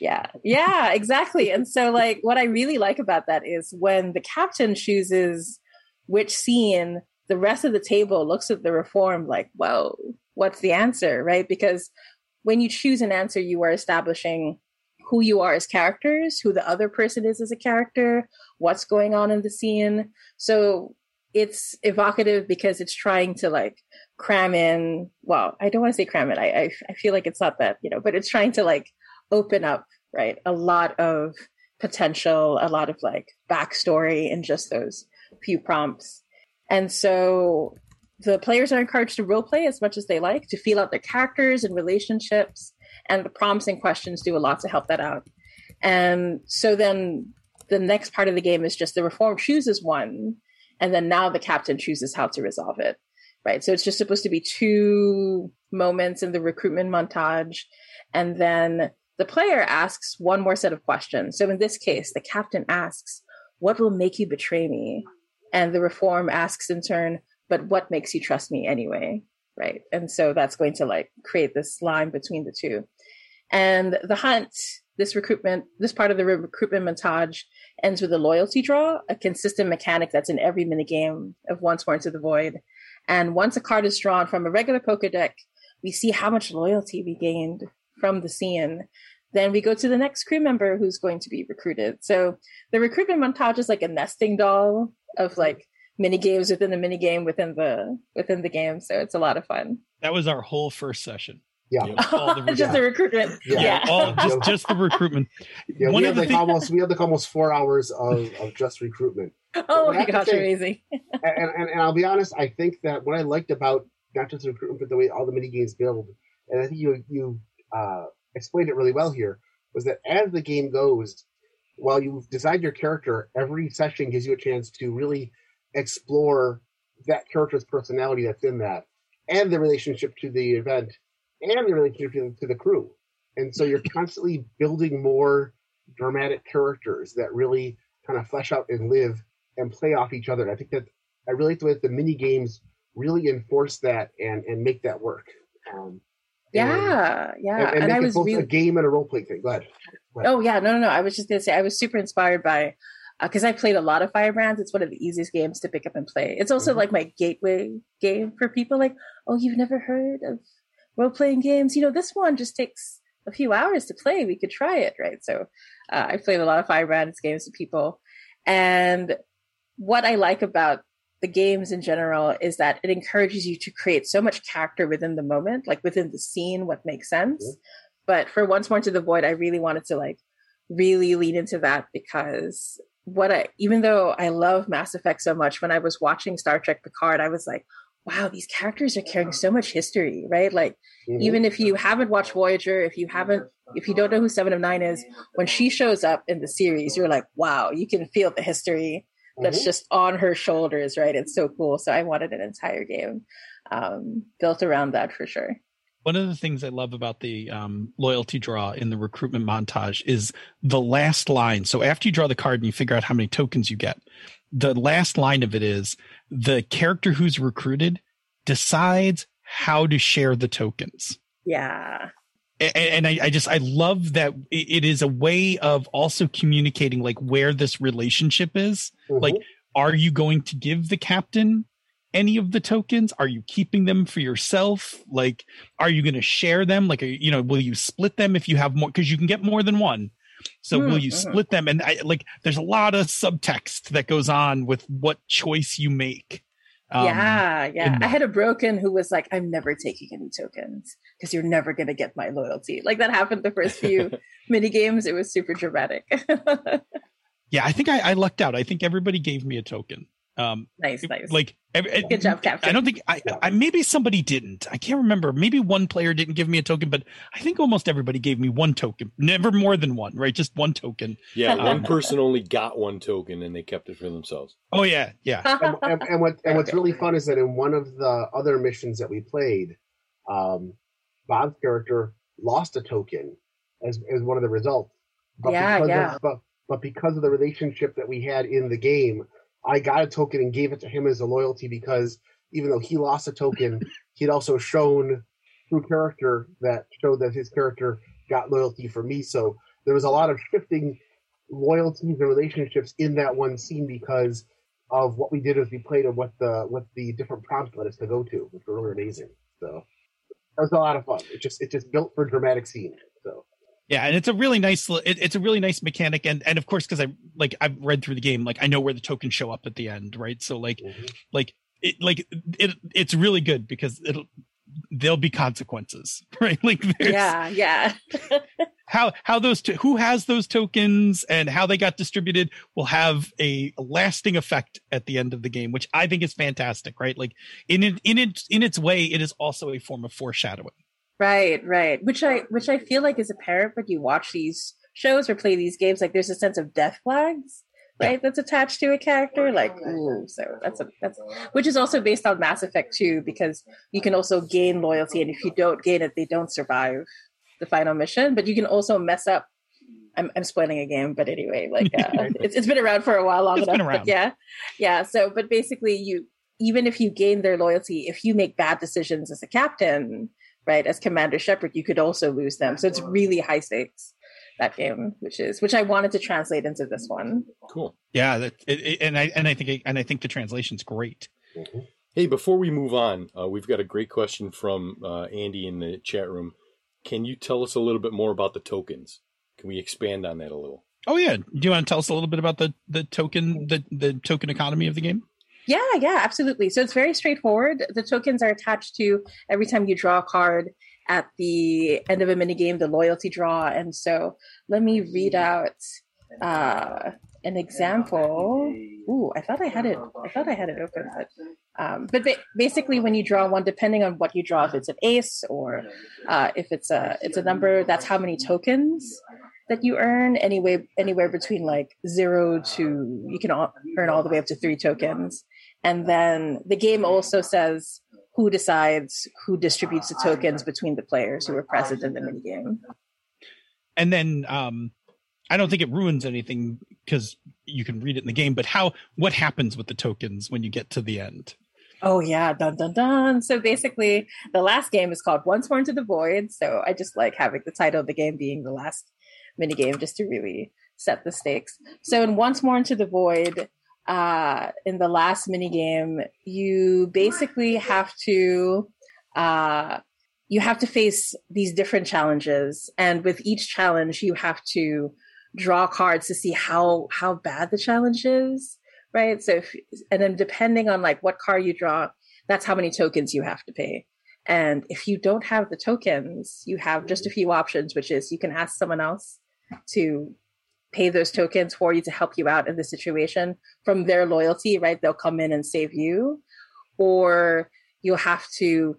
Yeah. Yeah, exactly. and so like what I really like about that is when the captain chooses which scene, the rest of the table looks at the reform like, whoa, what's the answer? Right? Because when you choose an answer, you are establishing who you are as characters, who the other person is as a character, what's going on in the scene. So it's evocative because it's trying to like cram in well i don't want to say cram it I, I, I feel like it's not that you know but it's trying to like open up, right? A lot of potential, a lot of like backstory in just those few prompts. And so the players are encouraged to role play as much as they like to feel out their characters and relationships. And the prompts and questions do a lot to help that out. And so then the next part of the game is just the reform chooses one, and then now the captain chooses how to resolve it. Right. So it's just supposed to be two moments in the recruitment montage. And then the player asks one more set of questions. So in this case, the captain asks, What will make you betray me? And the reform asks in turn, But what makes you trust me anyway? Right. And so that's going to like create this line between the two. And the hunt, this recruitment, this part of the recruitment montage ends with a loyalty draw, a consistent mechanic that's in every minigame of Once More Into the Void. And once a card is drawn from a regular poker deck, we see how much loyalty we gained from the scene. Then we go to the next crew member who's going to be recruited. So the recruitment montage is like a nesting doll of like mini games within the mini game within the within the game. So it's a lot of fun. That was our whole first session. Yeah, the just the recruitment. Yeah, yeah. All, just just the recruitment. Yeah, One we had like things... almost we had like almost four hours of, of just recruitment. Oh my gosh, say, amazing! and, and, and I'll be honest, I think that what I liked about not just recruitment, but the way all the mini games build, and I think you you uh, explained it really well here was that as the game goes, while you decide your character, every session gives you a chance to really explore that character's personality that's in that, and the relationship to the event, and the relationship to the crew. And so you're constantly building more dramatic characters that really kind of flesh out and live and play off each other. And I think that I really way that the mini games really enforce that and and make that work. Um, yeah, yeah. And, and, I was both really... a game and a role playing thing. Go ahead. Go ahead. Oh yeah, no, no, no. I was just gonna say I was super inspired by because uh, I played a lot of Firebrands. It's one of the easiest games to pick up and play. It's also mm-hmm. like my gateway game for people like, oh, you've never heard of role playing games? You know, this one just takes a few hours to play. We could try it, right? So uh, I played a lot of Firebrands games with people, and what I like about the games in general is that it encourages you to create so much character within the moment, like within the scene, what makes sense. Mm-hmm. But for Once More to the Void, I really wanted to like really lean into that because what I even though I love Mass Effect so much, when I was watching Star Trek Picard, I was like, wow, these characters are carrying so much history, right? Like Mhm. even if you haven't watched Voyager, if you haven't if you don't know who Seven of Nine is, when she shows up in the series, you're like, wow, you can feel the history that's Mhm. just on her shoulders, right? It's so cool. So I wanted an entire game um, built around that for sure. One of the things I love about the um, loyalty draw in the recruitment montage is the last line. So after you draw the card and you figure out how many tokens you get, the last line of it is the character who's recruited decides how to share the tokens. Yeah. And I, I just I love that it is a way of also communicating like where this relationship is. Mhm. Like, are you going to give the captain any of the tokens? Are you keeping them for yourself? Like, are you going to share them? Like, you know, will you split them if you have more? Because you can get more than one. So will you Mhm. split them? And I like, there's a lot of subtext that goes on with what choice you make. Um, yeah, yeah. I had a broken who was like, I'm never taking any tokens because you're never going to get my loyalty. Like that happened the first few mini games. It was super dramatic. Yeah, I think I, I lucked out. I think everybody gave me a token. Um, nice, nice. like every, Good job, Captain. I don't think I, I maybe somebody didn't. I can't remember. Maybe one player didn't give me a token, but I think almost everybody gave me one token. Never more than one, right? Just one token. Yeah, one person only got one token and they kept it for themselves. Oh yeah, yeah. and, and, and what and what's really fun is that in one of the other missions that we played, um, Bob's character lost a token as as one of the results. Yeah, yeah. Of, but but because of the relationship that we had in the game, I got a token and gave it to him as a loyalty because even though he lost a token, he'd also shown through character that showed that his character got loyalty for me. So there was a lot of shifting loyalties and relationships in that one scene because of what we did as we played and what the what the different prompts led us to go to, which were really amazing. So that was a lot of fun. It just it just built for dramatic scene. So Yeah, and it's a really nice it, it's a really nice mechanic and and of course cuz I like I've read through the game like I know where the tokens show up at the end, right? So like mhm. like it like it it's really good because it'll there'll be consequences, right? Like yeah, yeah. how how those to, who has those tokens and how they got distributed will have a lasting effect at the end of the game, which I think is fantastic, right? Like in it in it in its way, it is also a form of foreshadowing. Right, right. Which I which I feel like is apparent when you watch these shows or play these games. Like there's a sense of death flags, right? That's attached to a character. Like, ooh, so that's a that's which is also based on Mass Effect 2, because you can also gain loyalty, and if you don't gain it, they don't survive the final mission. But you can also mess up. I'm, I'm spoiling a game, but anyway, like uh, it's it's been around for a while, long It's enough. been around. yeah, yeah. So, but basically, you even if you gain their loyalty, if you make bad decisions as a captain, right, as Commander Shepard, you could also lose them. So it's really high stakes that game, which is which I wanted to translate into this one. Cool. Yeah, that, it, it- and I and I think and I think the translation's great. Mhm. Hey, before we move on, uh, we've got a great question from uh, Andy in the chat room. Can you tell us a little bit more about the tokens? Can we expand on that a little? Oh yeah, do you want to tell us a little bit about the the token the the token economy of the game? Yeah, yeah, absolutely. So it's very straightforward. The tokens are attached to every time you draw a card at the end of a mini game, the loyalty draw. And so let me read out uh, an example. Ooh, I thought I had it. I thought I had it open, but um, but ba- basically, when you draw one, depending on what you draw, if it's an ace or uh, if it's a it's a number, that's how many tokens that you earn. Anyway, anywhere between like zero to you can all, earn all the way up to three tokens. And then the game also says who decides who distributes the tokens between the players who are present in the minigame. And then um, I don't think it ruins anything because you can read it in the game. But how what happens with the tokens when you get to the end? Oh yeah, dun dun dun. So basically, the last game is called Once More into the Void. So I just like having the title of the game being the last minigame just to really set the stakes. So in Once More into the Void, uh, in the last mini game, you basically have to uh, you have to face these different challenges, and with each challenge, you have to draw cards to see how how bad the challenge is right? So, if, and then depending on like what card you draw, that's how many tokens you have to pay. And if you don't have the tokens, you have just a few options, which is you can ask someone else to pay those tokens for you to help you out in the situation from their loyalty, right? They'll come in and save you, or you'll have to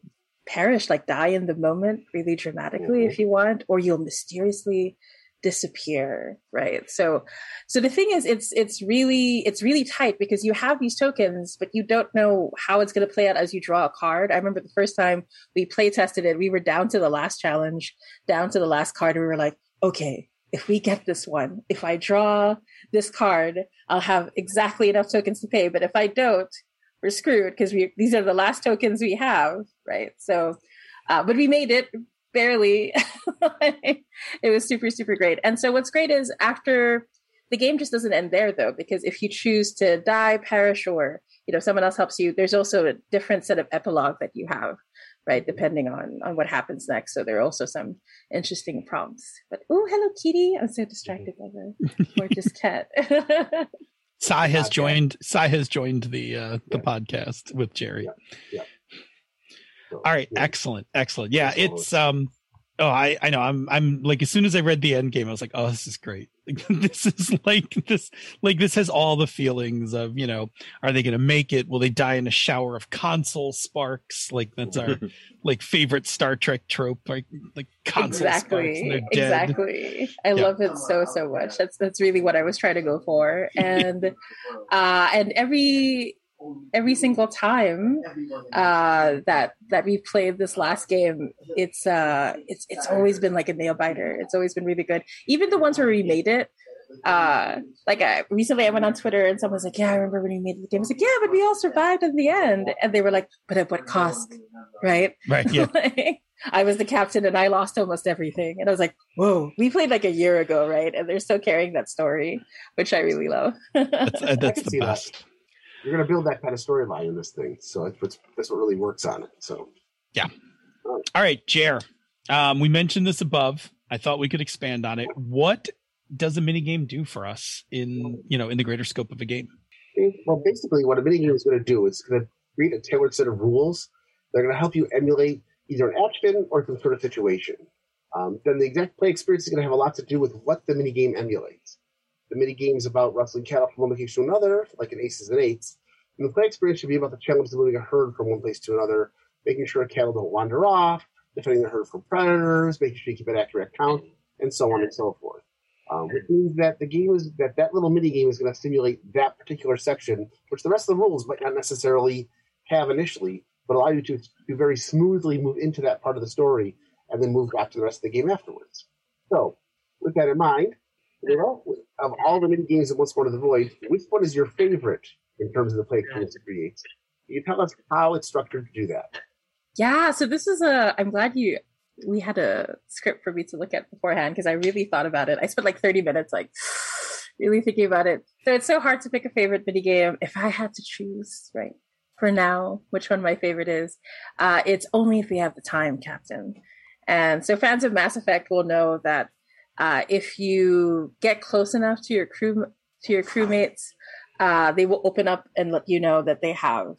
perish, like die in the moment really dramatically Mhm. if you want, or you'll mysteriously disappear right so so the thing is it's it's really it's really tight because you have these tokens but you don't know how it's going to play out as you draw a card i remember the first time we play tested it we were down to the last challenge down to the last card and we were like okay if we get this one if i draw this card i'll have exactly enough tokens to pay. But if i don't we're screwed because we these are the last tokens we have right? So uh, but we made it barely. It was super super great. And so what's great is after the game just doesn't end there though because if you choose to die perish or you know someone else helps you there's also a different set of epilogue that you have right depending on on what happens next so there are also some interesting prompts but oh hello kitty i'm so distracted by the gorgeous cat Sai has Podcast. joined. Sai has joined the uh, the Yeah. podcast with Jerry. Yeah. So, All right, excellent, excellent. Yeah, it's um. Oh, I I know. I'm I'm like as soon as I read the end game, I was like, oh, this is great. this is like this like this has all the feelings of you know, are they going to make it? Will they die in a shower of console sparks? Like that's our like favorite Star Trek trope, like like console sparks and exactly dead. exactly i Yeah. love it so so much that's that's really what i was trying to go for and uh and every every single time uh that that we played this last game it's uh it's it's always been like a nail biter it's always been really good even the ones where we made it uh like I, recently i went on twitter and someone's like yeah i remember when we made the game i was like yeah but we all survived in the end and they were like but at what cost right Right? Yeah. like, I was the captain and I lost almost everything. And I was like, whoa, we played like a year ago, right? And they're still carrying that story, which I really love. That's, uh, that's can the best. that. You're going to build that kind of storyline in this thing, so that's what's that's what really works on it. So yeah. All right, Jer. Um, we mentioned this above. I thought we could expand on it. What does a minigame do for us in you know in the greater scope of a game? Well, basically, what a minigame is going to do is going to create a tailored set of rules that are going to help you emulate either an action or some sort of situation. Um, then the exact play experience is going to have a lot to do with what the minigame emulates. The minigame is about wrestling cattle from one location to another, like an aces and eights. And the play experience should be about the challenge of moving a herd from one place to another, making sure cattle don't wander off, defending the herd from predators, making sure you keep an accurate count, and so on and so forth. Um, which means that the game is that that little mini game is going to simulate that particular section, which the rest of the rules might not necessarily have initially, but allow you to, to very smoothly move into that part of the story and then move back to the rest of the game afterwards. So, with that in mind, you know, of all the mini games that Once More to the Void, which one is your favorite in terms of the play experience it creates? Can you tell us how it's structured to do that? yeah, so this is a, I'm glad you, we had a script for me to look at beforehand because I really thought about it. I spent like 30 minutes like really thinking about it. So it's so hard to pick a favorite mini game. If I had to choose, right, for now, which one my favorite is, uh, it's only if we have the time, Captain. And so fans of Mass Effect will know that uh, if you get close enough to your crew to your crewmates, uh, they will open up and let you know that they have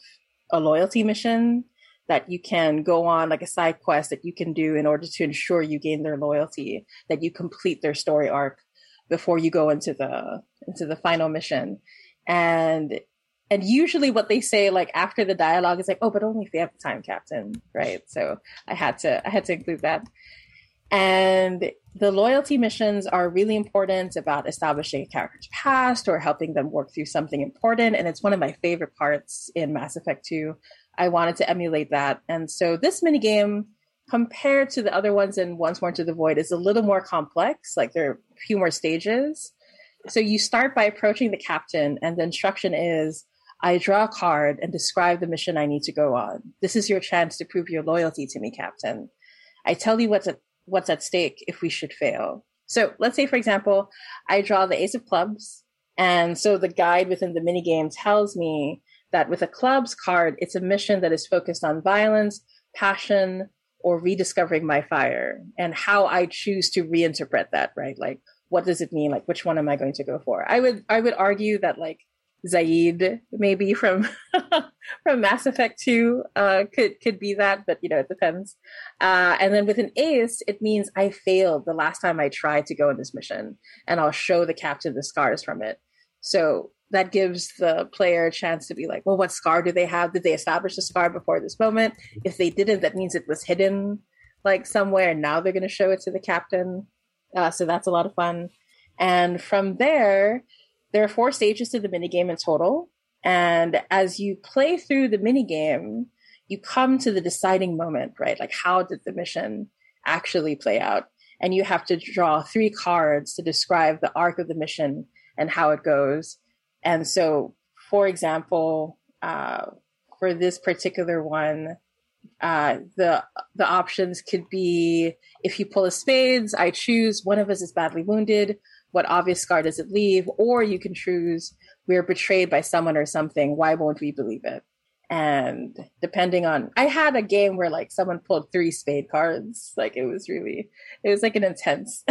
a loyalty mission that you can go on, like a side quest that you can do in order to ensure you gain their loyalty, that you complete their story arc before you go into the into the final mission. And and usually what they say like after the dialogue is like, oh, but only if they have the time, Captain, right? So I had to I had to include that. And the loyalty missions are really important about establishing a character's past or helping them work through something important. And it's one of my favorite parts in Mass Effect 2. I wanted to emulate that. And so this minigame, compared to the other ones in Once More to the Void, is a little more complex. Like there are a few more stages. So you start by approaching the captain, and the instruction is I draw a card and describe the mission I need to go on. This is your chance to prove your loyalty to me, Captain. I tell you what's at, what's at stake if we should fail. So let's say, for example, I draw the Ace of Clubs, and so the guide within the minigame tells me that with a clubs card, it's a mission that is focused on violence, passion, or rediscovering my fire, and how I choose to reinterpret that, right? Like, what does it mean? Like, which one am I going to go for? I would I would argue that like Zaeed, maybe from from Mass Effect Two, uh, could could be that, but you know it depends. Uh, and then with an ace, it means I failed the last time I tried to go on this mission, and I'll show the captain the scars from it. So that gives the player a chance to be like, well, what scar do they have? Did they establish the scar before this moment? If they didn't, that means it was hidden like somewhere. And now they're going to show it to the captain. Uh, so that's a lot of fun. And from there, there are four stages to the minigame in total. And as you play through the minigame, you come to the deciding moment, right? Like, how did the mission actually play out? And you have to draw three cards to describe the arc of the mission and how it goes. And so, for example, uh, for this particular one, uh, the the options could be if you pull a spades, I choose one of us is badly wounded. What obvious scar does it leave? Or you can choose we're betrayed by someone or something. Why won't we believe it? And depending on, I had a game where like someone pulled three spade cards. Like it was really, it was like an intense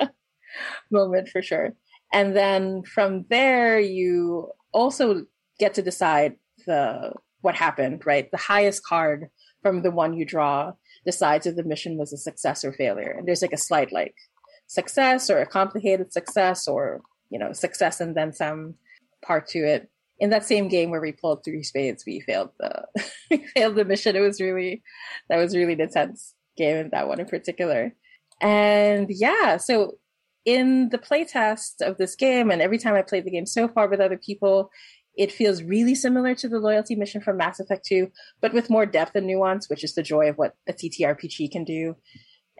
moment for sure. And then from there, you also get to decide the what happened, right? The highest card from the one you draw decides if the mission was a success or failure. And there's like a slight like success or a complicated success or, you know, success and then some part to it. In that same game where we pulled three spades, we failed the we failed the mission. It was really that was really an intense game in that one in particular. And yeah, so in the playtest of this game, and every time I played the game so far with other people, it feels really similar to the loyalty mission from Mass Effect 2, but with more depth and nuance, which is the joy of what a TTRPG can do.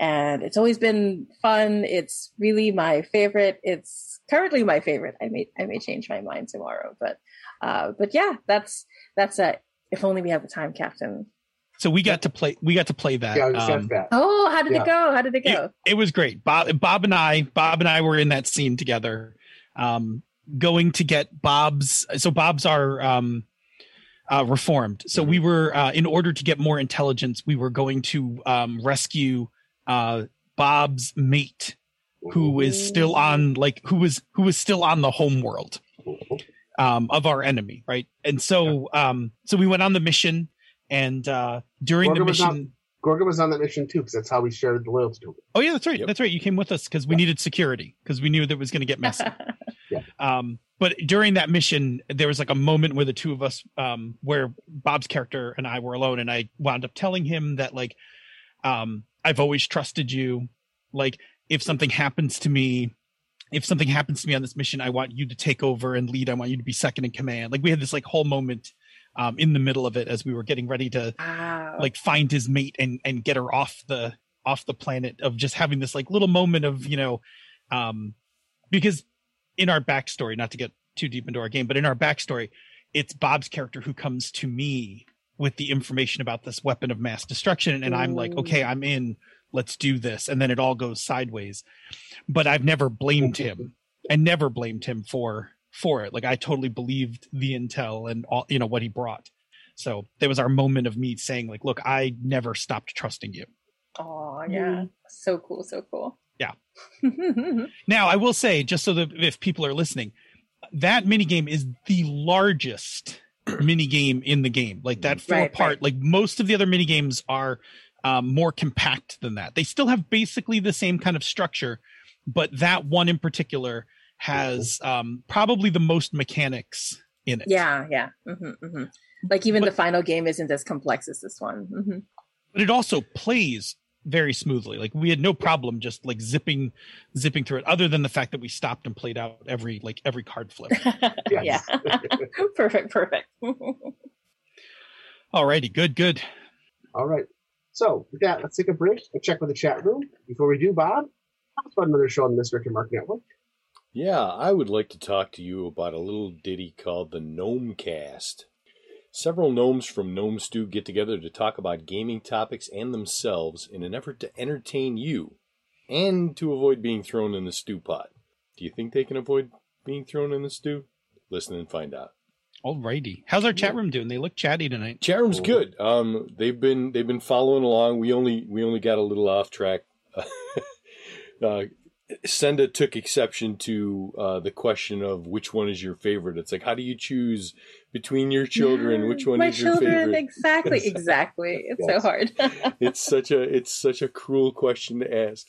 And it's always been fun. It's really my favorite. It's currently my favorite. I may I may change my mind tomorrow, but uh, but yeah, that's that's a if only we had the time, Captain. So we got to play. We got to play that. Yeah, um, that. Oh, how did Yeah. it go? How did it go? it, it was great. Bob, Bob and I, Bob and I were in that scene together, um, going to get Bob's. So Bob's are um, uh, reformed. So we were, uh, in order to get more intelligence, we were going to um, rescue uh, Bob's mate, who is still on, like, who was who was still on the home world um, of our enemy, right? And so, um, so we went on the mission, and uh, during Gorgon the was on- mission. Gorgon was on that mission too, because that's how we shared the loyalty token. Oh yeah, that's right. Yep. That's right. You came with us because we needed security because we knew that it was going to get messy. Yeah. Um, but during that mission, there was like a moment where the two of us, um, where Bob's character and I were alone, and I wound up telling him that like, um, I've always trusted you. Like, if something happens to me, if something happens to me on this mission, I want you to take over and lead. I want you to be second in command. Like, we had this like whole moment, um, in the middle of it as we were getting ready to wow. like find his mate and and get her off the off the planet of just having this like little moment of you know um because in our backstory not to get too deep into our game but in our backstory it's bob's character who comes to me with the information about this weapon of mass destruction. And i'm like okay i'm in. Let's do this. And then it all goes sideways. But i've never blamed him. I never blamed him for for it. Like i totally believed the intel and all you know what he brought. So there was our moment of me saying, like, look, I never stopped trusting you. Oh yeah, so cool, so cool. Yeah. Now, I will say, just so that if people are listening, that mini game is the largest mini game in the game. Like that four Right, part, right. like most of the other mini games are um, more compact than that. They still have basically the same kind of structure, but that one in particular has um, probably the most mechanics in it. yeah, yeah. hmm hmm Like even But- the final game isn't as complex as this one. hmm but it also plays very smoothly. Like we had no problem just like zipping, zipping through it. Other than the fact that we stopped and played out every like every card flip. yeah, perfect, perfect. Alrighty, good, good. All right. So with that, let's take a break and check with the chat room. Before we do, Bob, let's about another show on the Misdirected Mark Network. Yeah, I would like to talk to you about a little ditty called the Gnome Cast. Several gnomes from Gnome Stew get together to talk about gaming topics and themselves in an effort to entertain you and to avoid being thrown in the stew pot. Do you think they can avoid being thrown in the stew? Listen and find out. Alrighty. How's our chat room doing? They look chatty tonight. Chat room's Cool. good. Um, they've been they've been following along. We only we only got a little off track. uh, Senda took exception to uh, the question of which one is your favorite. It's like, how do you choose between your children? Yeah, which one my is your children, favorite? Exactly, exactly. It's Yes. so hard. it's such a it's such a cruel question to ask.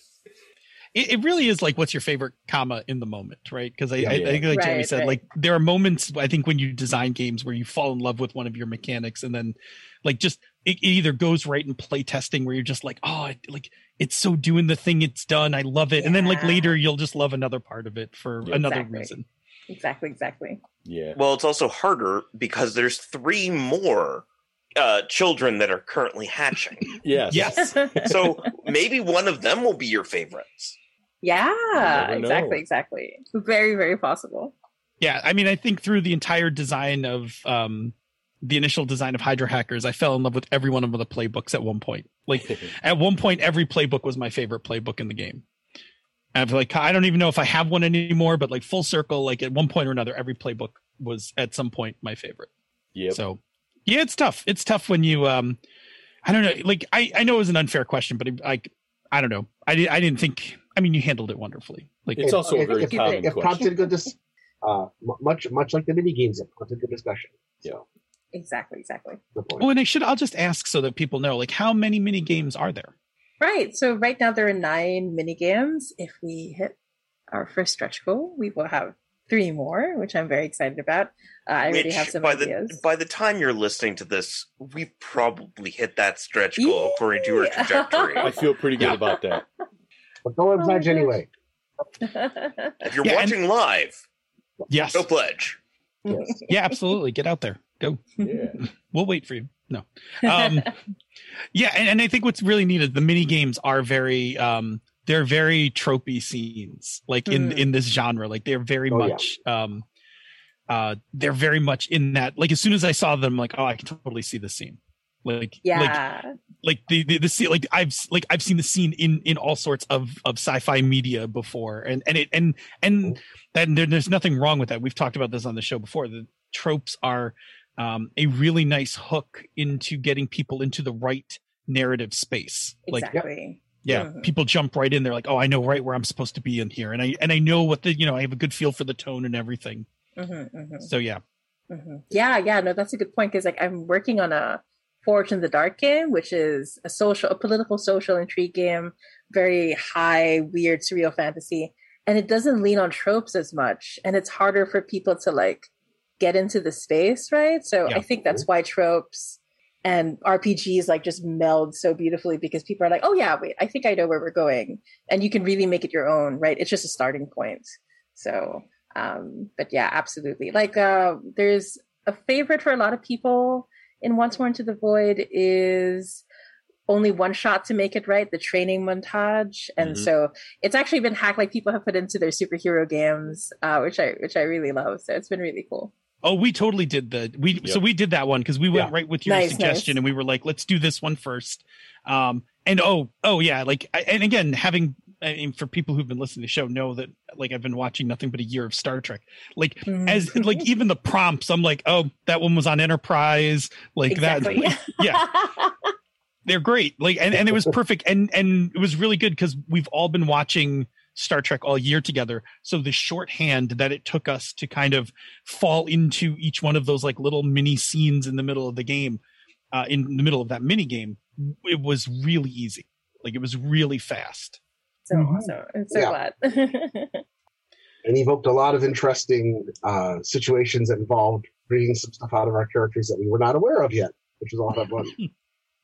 it, it really is like what's your favorite comma in the moment right because I, Yeah. I, I think like jeremy Right, said right. like there are moments i think when you design games where you fall in love with one of your mechanics and then like just it, it either goes right in play testing where you're just like oh it, like it's so doing the thing it's done i love it and then like later you'll just love another part of it for Yeah. another Exactly. reason exactly, exactly. Yeah. Well, it's also harder because there's three more uh, children that are currently hatching. Yes. yes so maybe one of them will be your favorites. yeah, never know. exactly, exactly. Very, very possible. yeah i mean i think through the entire design of um the initial design of hydra hackers i fell in love with every one of the playbooks at one point like at one point every playbook was my favorite playbook in the game and I like I don't even know if I have one anymore, but like full circle, like at one point or another, every playbook was at some point my favorite. Yeah. So yeah, it's tough. It's tough when you um I don't know, like I I know it was an unfair question, but I I don't know. I didn't I didn't think I mean you handled it wonderfully. Like It's also a if, very if, common if question. prompted good dis- uh, much much like the mini games, it prompted good discussion. So Exactly, exactly. the oh, and I should I'll just ask so that people know, like how many mini games are there? Right. So right now there are nine mini games. If we hit our first stretch goal, we will have three more, which I'm very excited about. Uh, I already have some by ideas. the by the time you're listening to this, we've probably hit that stretch goal according to our trajectory. I feel pretty good about that. But go and Oh, pledge anyway. If you're Yeah, and- watching live, Yes. go pledge. Yes. Yeah, absolutely. Get out there. Go. Yeah. We'll wait for you. No. Um yeah, and, and I think what's really neat is the mini games are very um they're very tropey scenes like in Mm. in this genre like they're very Oh, yeah. much um uh they're very much in that like as soon as i saw them like oh i can totally see the scene like like yeah. like the the, the scene like i've like i've seen the scene in in all sorts of of sci-fi media before and and it and and then there, there's nothing wrong with that we've talked about this on the show before the tropes are um a really nice hook into getting people into the right narrative space like exactly. yeah Mhm. people jump right in They're like oh i know right where i'm supposed to be in here and i and i know what the you know i have a good feel for the tone and everything Mhm, mhm, so yeah mhm. Yeah, yeah. No, that's a good point because like I'm working on a Forge in the Dark game, which is a social, a political social intrigue game, very high, weird, surreal fantasy, and it doesn't lean on tropes as much, and it's harder for people to like get into the space, right? So Yeah. I think that's why tropes and RPGs like just meld so beautifully because people are like, oh yeah, wait, I think I know where we're going, and you can really make it your own, right? It's just a starting point. So, um, but yeah, absolutely. Like, uh, there's a favorite for a lot of people in Once More Into the Void is only one shot to make it right, the training montage, and Mhm. so it's actually been hacked. Like people have put into their superhero games, uh, which I which I really love. So it's been really cool. Oh, we totally did the we so we did that one because we went Yeah. right with your Nice, suggestion nice. and we were like, let's do this one first. Um, and oh, oh yeah, like and again, having I mean, for people who've been listening to the show know that like I've been watching nothing but a year of Star Trek. Like as like even the prompts, I'm like, oh, that one was on Enterprise, like exactly. that. yeah, they're great. Like and, and it was perfect and and it was really good because we've all been watching Star Trek all year together. So the shorthand that it took us to kind of fall into each one of those like little mini scenes in the middle of the game, uh, in the middle of that mini game, it was really easy. Like it was really fast. so Mhm. awesome. I'm so Yeah. glad. and evoked a lot of interesting uh, situations that involved bringing some stuff out of our characters that we were not aware of yet, which was all that of fun.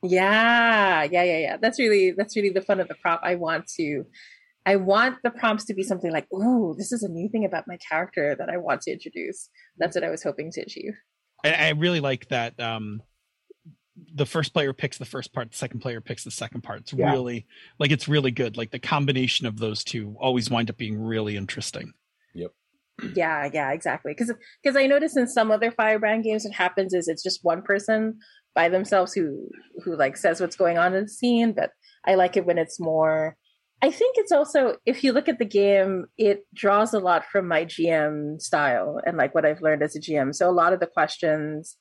Yeah, yeah, yeah, yeah. That's really that's really the fun of the prop. I want to I want the prompts to be something like, "Ooh, this is a new thing about my character that I want to introduce." That's what I was hoping to achieve. I, I really like that. Um, the first player picks the first part, the second player picks the second part. It's Yeah. really like it's really good. Like the combination of those two always wind up being really interesting. Yep. Yeah, yeah, exactly. Because because I notice in some other Firebrand games, what happens is it's just one person by themselves who who like says what's going on in the scene. But I like it when it's more. I think it's also if you look at the game, it draws a lot from my GM style and like what I've learned as a GM. So a lot of the questions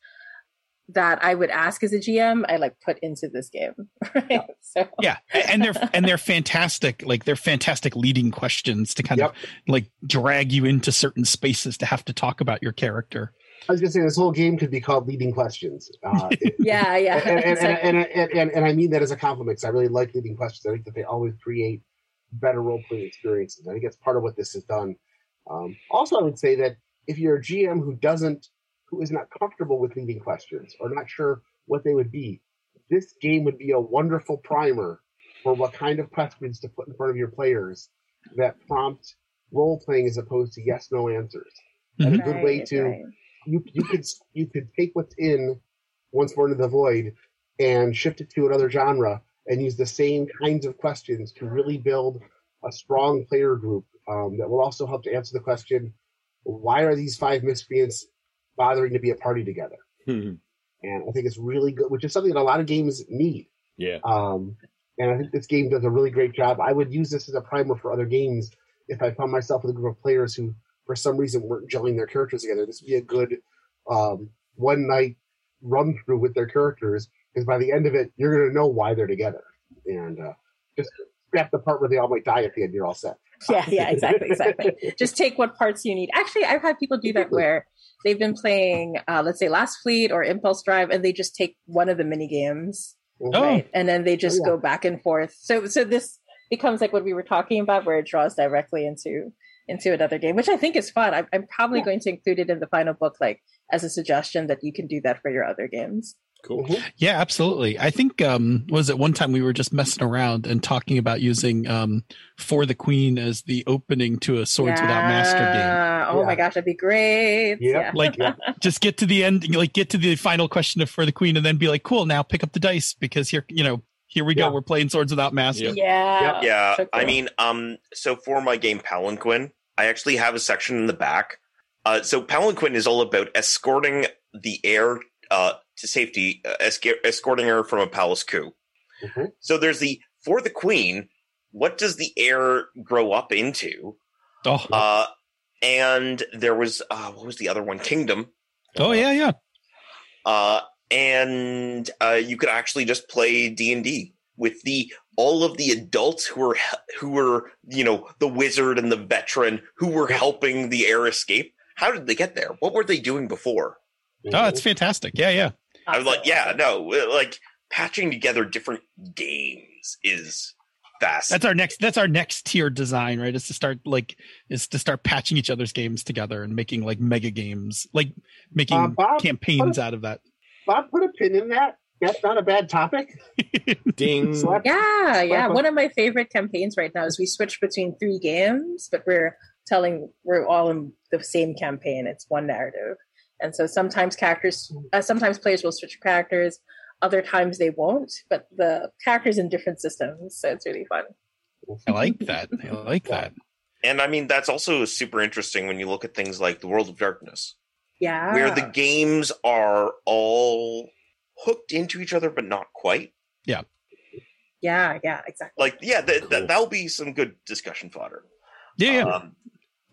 that I would ask as a GM, I like put into this game. Right? So yeah and they're and they're fantastic like they're fantastic leading questions to kind Yep. of like drag you into certain spaces to have to talk about your character I was gonna say this whole game could be called leading questions. Uh, it- yeah, yeah. and, and, and, exactly. and, and, and, and I mean that as a compliment because I really like leading questions. I think that they always create better role playing experiences. I think that's part of what this has done. Um, also, I would say that if you're a GM who doesn't, who is not comfortable with leading questions or not sure what they would be, this game would be a wonderful primer for what kind of questions to put in front of your players that prompt role playing as opposed to yes no answers. And a good way to right. You you could you could take what's in once more into the void and shift it to another genre and use the same kinds of questions to really build a strong player group um, that will also help to answer the question why are these five miscreants bothering to be a party together and i think it's really good which is something that a lot of games need yeah. um, and I think this game does a really great job. I would use this as a primer for other games if I found myself with a group of players who, for some reason, weren't gelling their characters together. This would be a good um, one night run through with their characters because by the end of it, you're going to know why they're together. And uh, just scrap the part where they all might die at the end. You're all set. yeah, yeah, exactly, exactly. Just take what parts you need. Actually, I've had people do that where they've been playing, uh, let's say, Last Fleet or Impulse Drive, and they just take one of the mini games, Oh. right, and then they just Oh, yeah. go back and forth. So, so this becomes like what we were talking about, where it draws directly into into another game, which I think is fun. I'm, I'm probably Yeah. going to include it in the final book, like as a suggestion that you can do that for your other games. Cool. Mhm. Yeah, absolutely. I think um was it one time we were just messing around and talking about using um for the queen as the opening to a swords without master game. Oh Yeah. my gosh, that'd be great. Yep. Yeah. Like just get to the end like get to the final question of for the queen and then be like, cool, now pick up the dice because here you know, here we go. We're playing swords without master. Yep. Yeah. yeah, so I mean, um, so for my game Palanquin, I actually have a section in the back. Uh, so Palanquin is all about escorting the heir uh, to safety, uh, esca- escorting her from a palace coup. Mhm. So there's the for the queen. What does the heir grow up into? Oh, Uh, and there was uh, what was the other one? Kingdom. oh yeah, yeah. uh, and uh, you could actually just play D and D with the all of the adults who were who were you know the wizard and the veteran who were helping the heir escape. How did they get there? What were they doing before? Oh, it's fantastic. Yeah, yeah. I was like, yeah, no, like patching together different games is fast. That's our next that's our next tier design, right? Is to start like is to start patching each other's games together and making like mega games, like making Uh, Bob, campaigns out of that. Bob, put a pin in that. That's not a bad topic. Ding. Slap- Yeah, yeah. Slap- One of my favorite campaigns right now is we switch between three games, but we're telling we're all in the same campaign. It's one narrative, and so sometimes characters, uh, sometimes players will switch characters. Other times they won't, but the characters in different systems, so it's really fun. I like that. I like that. and I mean that's also super interesting when you look at things like the World of Darkness, Yeah, where the games are all hooked into each other but not quite. yeah, yeah, yeah, exactly. Like, yeah, th- Cool. th- that'll be some good discussion fodder. Yeah, yeah. Um,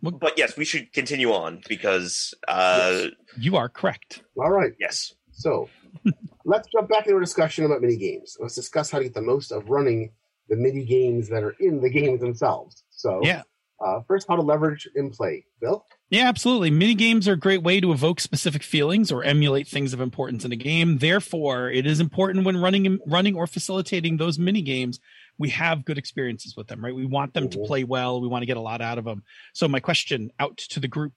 What- but yes, we should continue on because, uh, you are correct. All right. yes. So let's jump back into a discussion about mini games. Let's discuss how to get the most of running the mini games that are in the games themselves. So Yeah. uh, first, how to leverage in play. Phil? Yeah, absolutely. Mini games are a great way to evoke specific feelings or emulate things of importance in a game. Therefore, it is important when running running or facilitating those mini games, we have good experiences with them, right? We want them to Mhm. play well. We want to get a lot out of them. So my question out to the group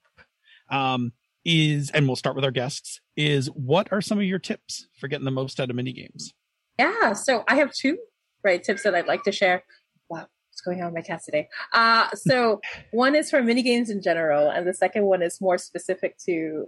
um, is, and we'll start with our guests, is what are some of your tips for getting the most out of mini games? Yeah, so I have two right tips that I'd like to share. Going on my cats today? Uh, so one is for mini games in general, and the second one is more specific to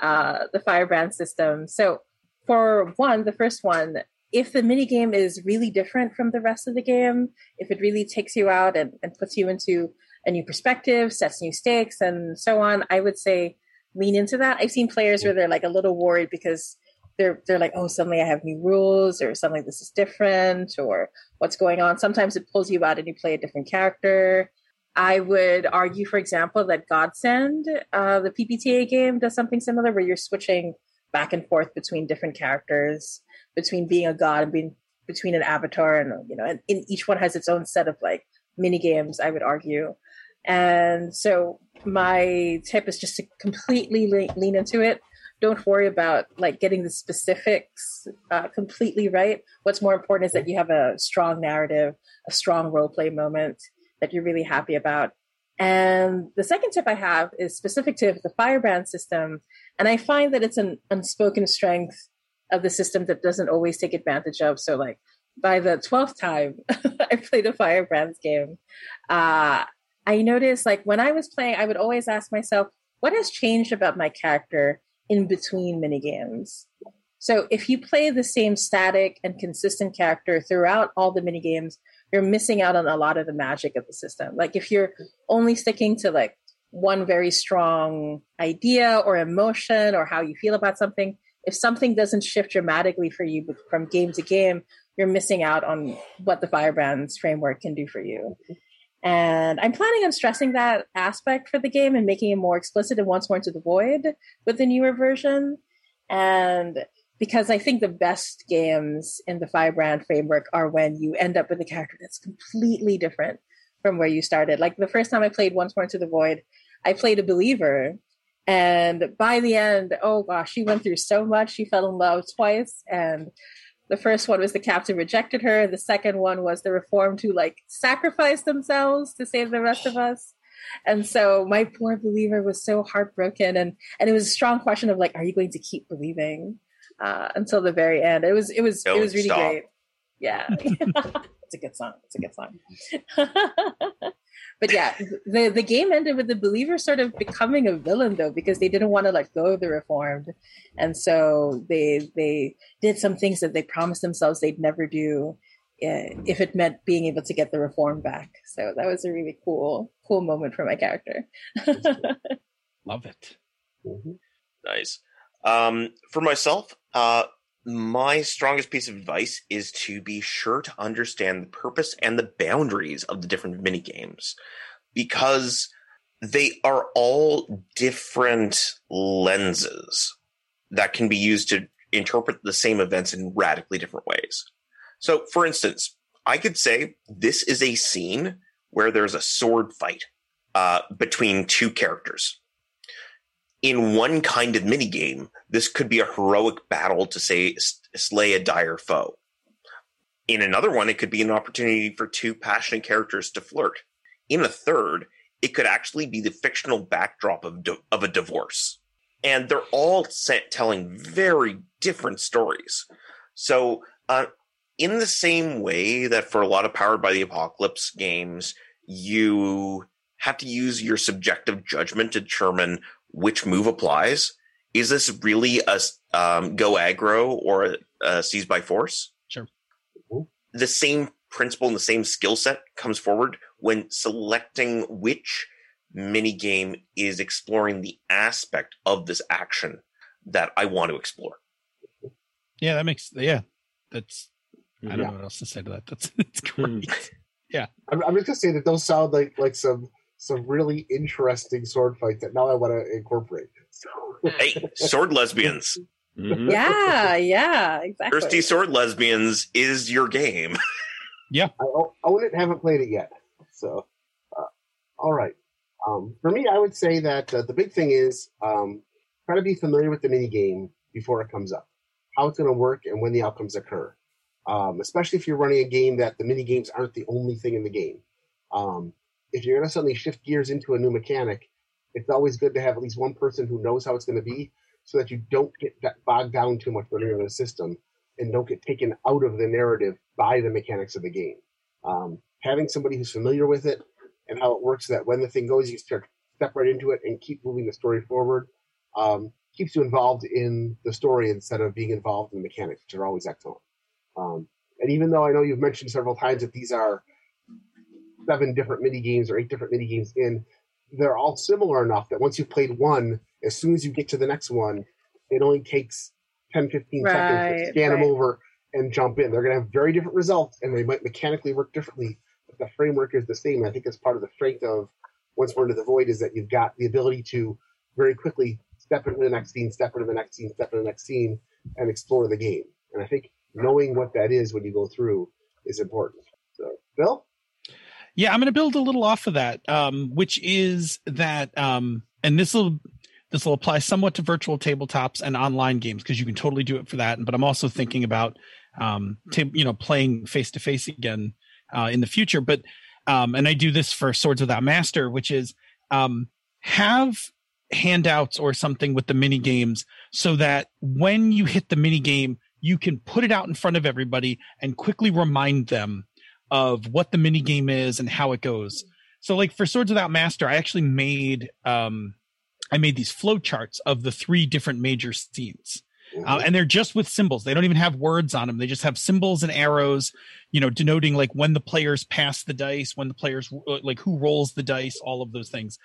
uh, the Firebrand system. So for one, the first one, if the mini game is really different from the rest of the game, if it really takes you out and, and puts you into a new perspective, sets new stakes, and so on, I would say lean into that. I've seen players where they're like a little worried because they're they're like, oh, suddenly I have new rules, or suddenly this is different, or what's going on. Sometimes it pulls you out and you play a different character. I would argue, for example, that Godsend, uh, the PbtA game, does something similar where you're switching back and forth between different characters, between being a god and being between an avatar, and you know, and in, each one has its own set of like mini games. I would argue, and so my tip is just to completely lean into it. Don't worry about like getting the specifics uh, completely right. What's more important is that you have a strong narrative, a strong role play moment that you're really happy about. And the second tip I have is specific to the firebrand system. And I find that it's an unspoken strength of the system that doesn't always take advantage of. So, like, by the 12th time I played a Firebrands game, uh, I noticed, like, when I was playing, I would always ask myself, what has changed about my character in between mini games? So, if you play the same static and consistent character throughout all the mini games, you're missing out on a lot of the magic of the system. Like, if you're only sticking to like one very strong idea or emotion or how you feel about something, if something doesn't shift dramatically for you from game to game, you're missing out on what the Firebrands framework can do for you. And I'm planning on stressing that aspect for the game and making it more explicit and once more into the void with the newer version. And because I think the best games in the Firebrand framework are when you end up with a character that's completely different from where you started. Like the first time I played Once More into the Void, I played a believer and by the end, oh gosh, she went through so much. She fell in love twice. And the first one was the captain rejected her. The second one was the reformed who like sacrificed themselves to save the rest of us. And so my poor believer was so heartbroken. And, and it was a strong question of like, are you going to keep believing uh, until the very end? It was, it was, Don't it was really stop. great. Yeah. it's a good song. It's a good song. but yeah, the the game ended with the believer sort of becoming a villain though, because they didn't want to let go of the reformed, and so they they did some things that they promised themselves they'd never do, uh, if it meant being able to get the reform back. So that was a really cool cool moment for my character. Love it. Mhm. Nice. Um, for myself, uh, my strongest piece of advice is to be sure to understand the purpose and the boundaries of the different mini games because they are all different lenses that can be used to interpret the same events in radically different ways. So, for instance, I could say this is a scene where there's a sword fight uh, between two characters in one kind of minigame, this could be a heroic battle to say slay a dire foe. In another one, it could be an opportunity for two passionate characters to flirt. In a third, it could actually be the fictional backdrop of, di- of a divorce. And they're all set telling very different stories. So, uh, in the same way that for a lot of Powered by the Apocalypse games, you have to use your subjective judgment to determine which move applies. Is this really a um, go aggro or a, a seize by force? Sure. The same principle and the same skill set comes forward when selecting which mini game is exploring the aspect of this action that I want to explore. Yeah, that makes yeah. That's I don't Yeah. know what else to say to that. That's it's great. Yeah, I'm, I'm just gonna say that those sound like like some some really interesting sword fights that now I want to incorporate. So, Hey, sword lesbians. Mhm. yeah, yeah, exactly. Thirsty sword lesbians is your game. I o- own it, haven't played it yet. So, uh, all right. Um, for me, I would say that uh, the big thing is um, try to be familiar with the mini game before it comes up, how it's going to work, and when the outcomes occur. Um, especially if you're running a game that the mini games aren't the only thing in the game. Um, if you're going to suddenly shift gears into a new mechanic, it's always good to have at least one person who knows how it's going to be, so that you don't get bogged down too much when you're in the system and don't get taken out of the narrative by the mechanics of the game. Um, having somebody who's familiar with it and how it works, that when the thing goes, you start step right into it and keep moving the story forward. Um, keeps you involved in the story instead of being involved in the mechanics, which are always excellent. Um, and even though I know you've mentioned several times that these are seven different mini games or eight different mini games in, they're all similar enough that once you've played one, as soon as you get to the next one, it only takes 10, 15 seconds to Right, scan them over and jump in. They're going to have very different results and they might mechanically work differently, but the framework is the same. I think that's part of the strength of Once More into the Void is that you've got the ability to very quickly step into the next scene, step into the next scene, step into the next scene, and explore the game. And I think knowing what that is when you go through is important. So, Phil? Yeah, I'm going to build a little off of that, um, which is that, um, and this will this will apply somewhat to virtual tabletops and online games because you can totally do it for that. But I'm also thinking about, um, you know, playing face to face again uh, in the future. But um, and I do this for Swords Without Master, which is um, have handouts or something with the mini games so that when you hit the mini game, you can put it out in front of everybody and quickly remind them of what the mini game is and how it goes. So like for Swords Without Master, I actually made um I made these flow charts of the three different major scenes. Uh, and they're just with symbols. They don't even have words on them. They just have symbols and arrows, you know, denoting like when the players pass the dice, when the players like who rolls the dice, all of those things.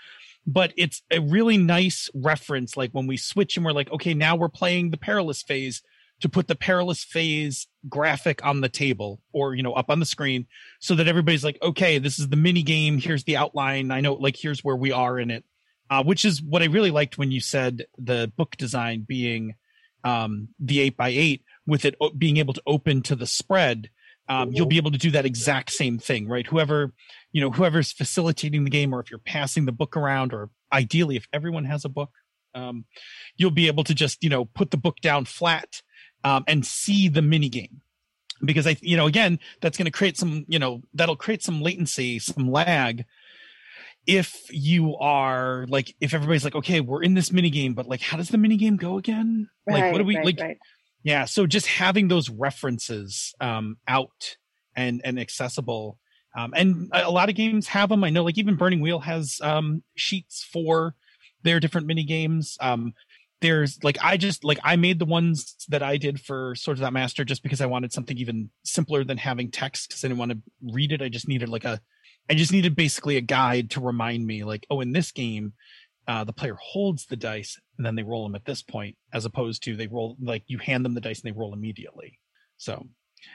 But it's a really nice reference. Like when we switch and we're like, okay, now we're playing the perilous phase to put the perilous phase graphic on the table or you know up on the screen so that everybody's like okay this is the mini game. Here's the outline. I know like here's where we are in it uh, which is what i really liked when you said the book design being um, the 8 by 8 with it o- being able to open to the spread um, you'll be able to do that exact same thing right? Whoever you know whoever's facilitating the game or if you're passing the book around or ideally if everyone has a book um, you'll be able to just you know put the book down flat um, and see the mini game because i you know again that's going to create some you know that'll create some latency some lag if you are like if everybody's like okay we're in this mini game but like how does the mini game go again? Like what do we right, like right. yeah so just having those references um out and and accessible um and a a lot of games have them i know like even burning wheel has um sheets for their different mini games um there's like i just like i made the ones that i did for Swords Without Master just because i wanted something even simpler than having text because i didn't want to read it. I just needed like a i just needed basically a guide to remind me like oh in this game uh, the player holds the dice and then they roll them at this point as opposed to they roll like you hand them the dice and they roll immediately. So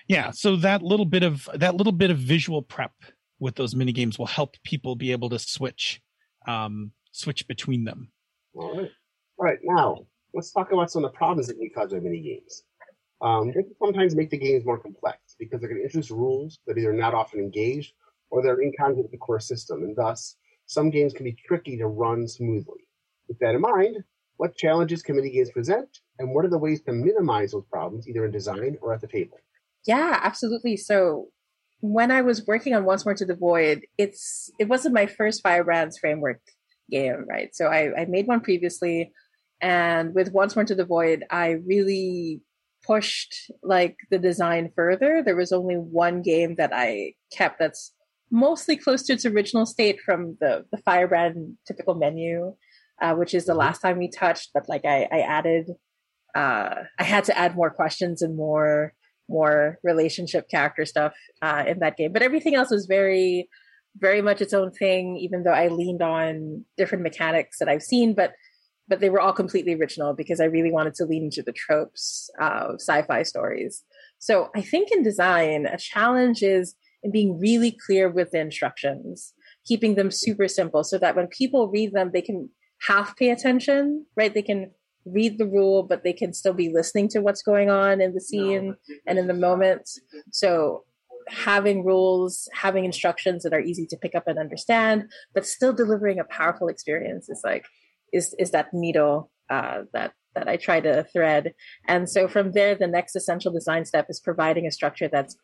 yeah so that little bit of that little bit of visual prep with those mini games will help people be able to switch um switch between them. All right. All right, now let's talk about some of the problems that can be caused by mini games. Um, they can sometimes make the games more complex because they're going to introduce rules that either are not often engaged or they're in conflict with the core system, and thus some games can be tricky to run smoothly. With that in mind, what challenges can mini games present, and what are the ways to minimize those problems, either in design or at the table? Yeah, absolutely. So when I was working on Once More to the Void, it's it wasn't my first Firebrands framework game, right? So I, I made one previously, and with Once More to the Void, I really pushed like the design further. There was only one game that I kept that's mostly close to its original state from the the Firebrand typical menu, uh, which is the last time we touched. But like I, I added, uh, I had to add more questions and more more relationship character stuff uh, in that game. But everything else was very, very much its own thing. Even though I leaned on different mechanics that I've seen, but but they were all completely original because I really wanted to lean into the tropes of sci-fi stories. So I think in design, a challenge is in being really clear with the instructions, keeping them super simple so that when people read them, they can half pay attention, right? They can read the rule, but they can still be listening to what's going on in the scene and in the moment. So having rules, having instructions that are easy to pick up and understand, but still delivering a powerful experience is like is is that needle uh, that that I try to thread. And so from there, the next essential design step is providing a structure that's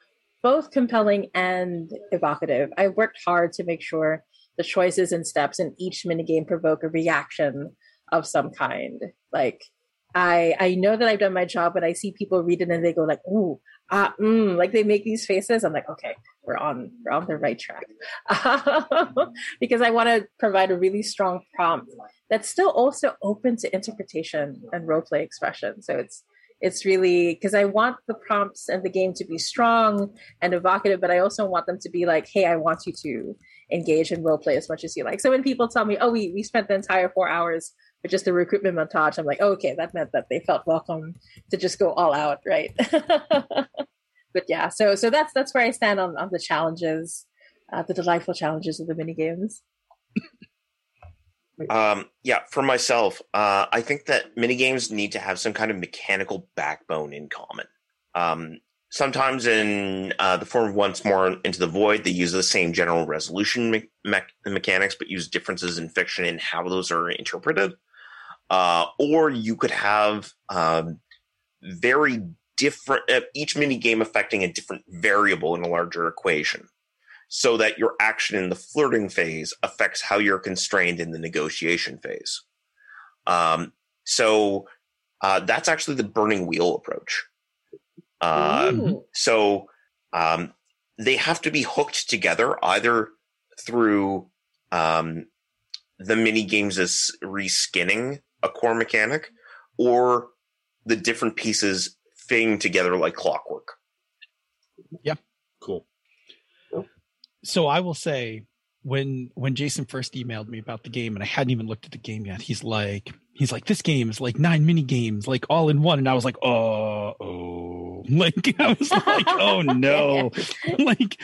both compelling and evocative. I worked hard to make sure the choices and steps in each minigame provoke a reaction of some kind. Like I I know that I've done my job, but I see people read it and they go like, "Ooh, ah, mm," like they make these faces. I'm like, okay, we're on we're on the right track because I want to provide a really strong prompt that's still also open to interpretation and role play expression. So it's it's really because I want the prompts and the game to be strong and evocative, but I also want them to be like, hey, I want you to engage in role play as much as you like. So when people tell me, oh, we, we spent the entire four hours with just the recruitment montage, I'm like, oh, okay, that meant that they felt welcome to just go all out, right? but yeah, so so that's that's where I stand on on the challenges, uh, the delightful challenges of the mini games. Um, yeah, for myself, uh, I think that minigames need to have some kind of mechanical backbone in common. Um, sometimes in uh, the form of Once More Into the Void, they use the same general resolution me- me- mechanics, but use differences in fiction in how those are interpreted. Uh, or you could have um, very different, uh, each mini game affecting a different variable in a larger equation so that your action in the flirting phase affects how you're constrained in the negotiation phase. Um, so uh, that's actually the burning wheel approach. Uh, so um, they have to be hooked together either through um, the mini games as reskinning a core mechanic or the different pieces fitting together like clockwork. Yeah. Cool. so I will say when when Jason first emailed me about the game and I hadn't even looked at the game yet, he's like he's like this game is like nine mini games like all in one and I was like oh oh like I was like oh no like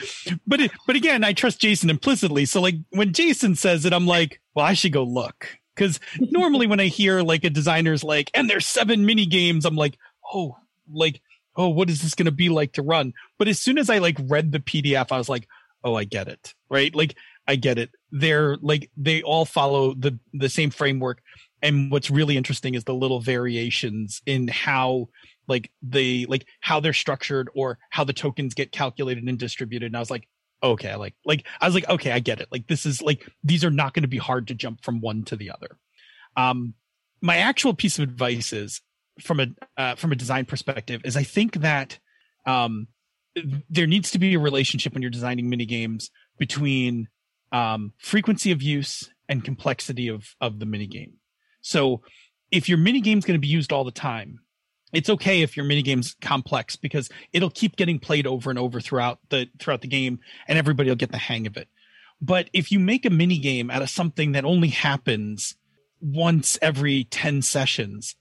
but it, but again I trust Jason implicitly so like when Jason says it I'm like well I should go look cuz normally when I hear like a designer's like and there's seven mini games I'm like oh like oh what is this going to be like to run? But as soon as I like read the PDF I was like oh i get it right? Like i get it. They're like they all follow the the same framework. And what's really interesting is the little variations in how like they like how they're structured or how the tokens get calculated and distributed. And i was like okay I like like i was like okay i get it. Like this is like these are not going to be hard to jump from one to the other. Um my actual piece of advice is from a uh, from a design perspective is i think that um there needs to be a relationship when you're designing mini games between um, frequency of use and complexity of of the mini game. So if your mini game is going to be used all the time, it's okay if your mini game's complex because it'll keep getting played over and over throughout the throughout the game, and everybody will get the hang of it. But if you make a mini game out of something that only happens once every 10 sessions,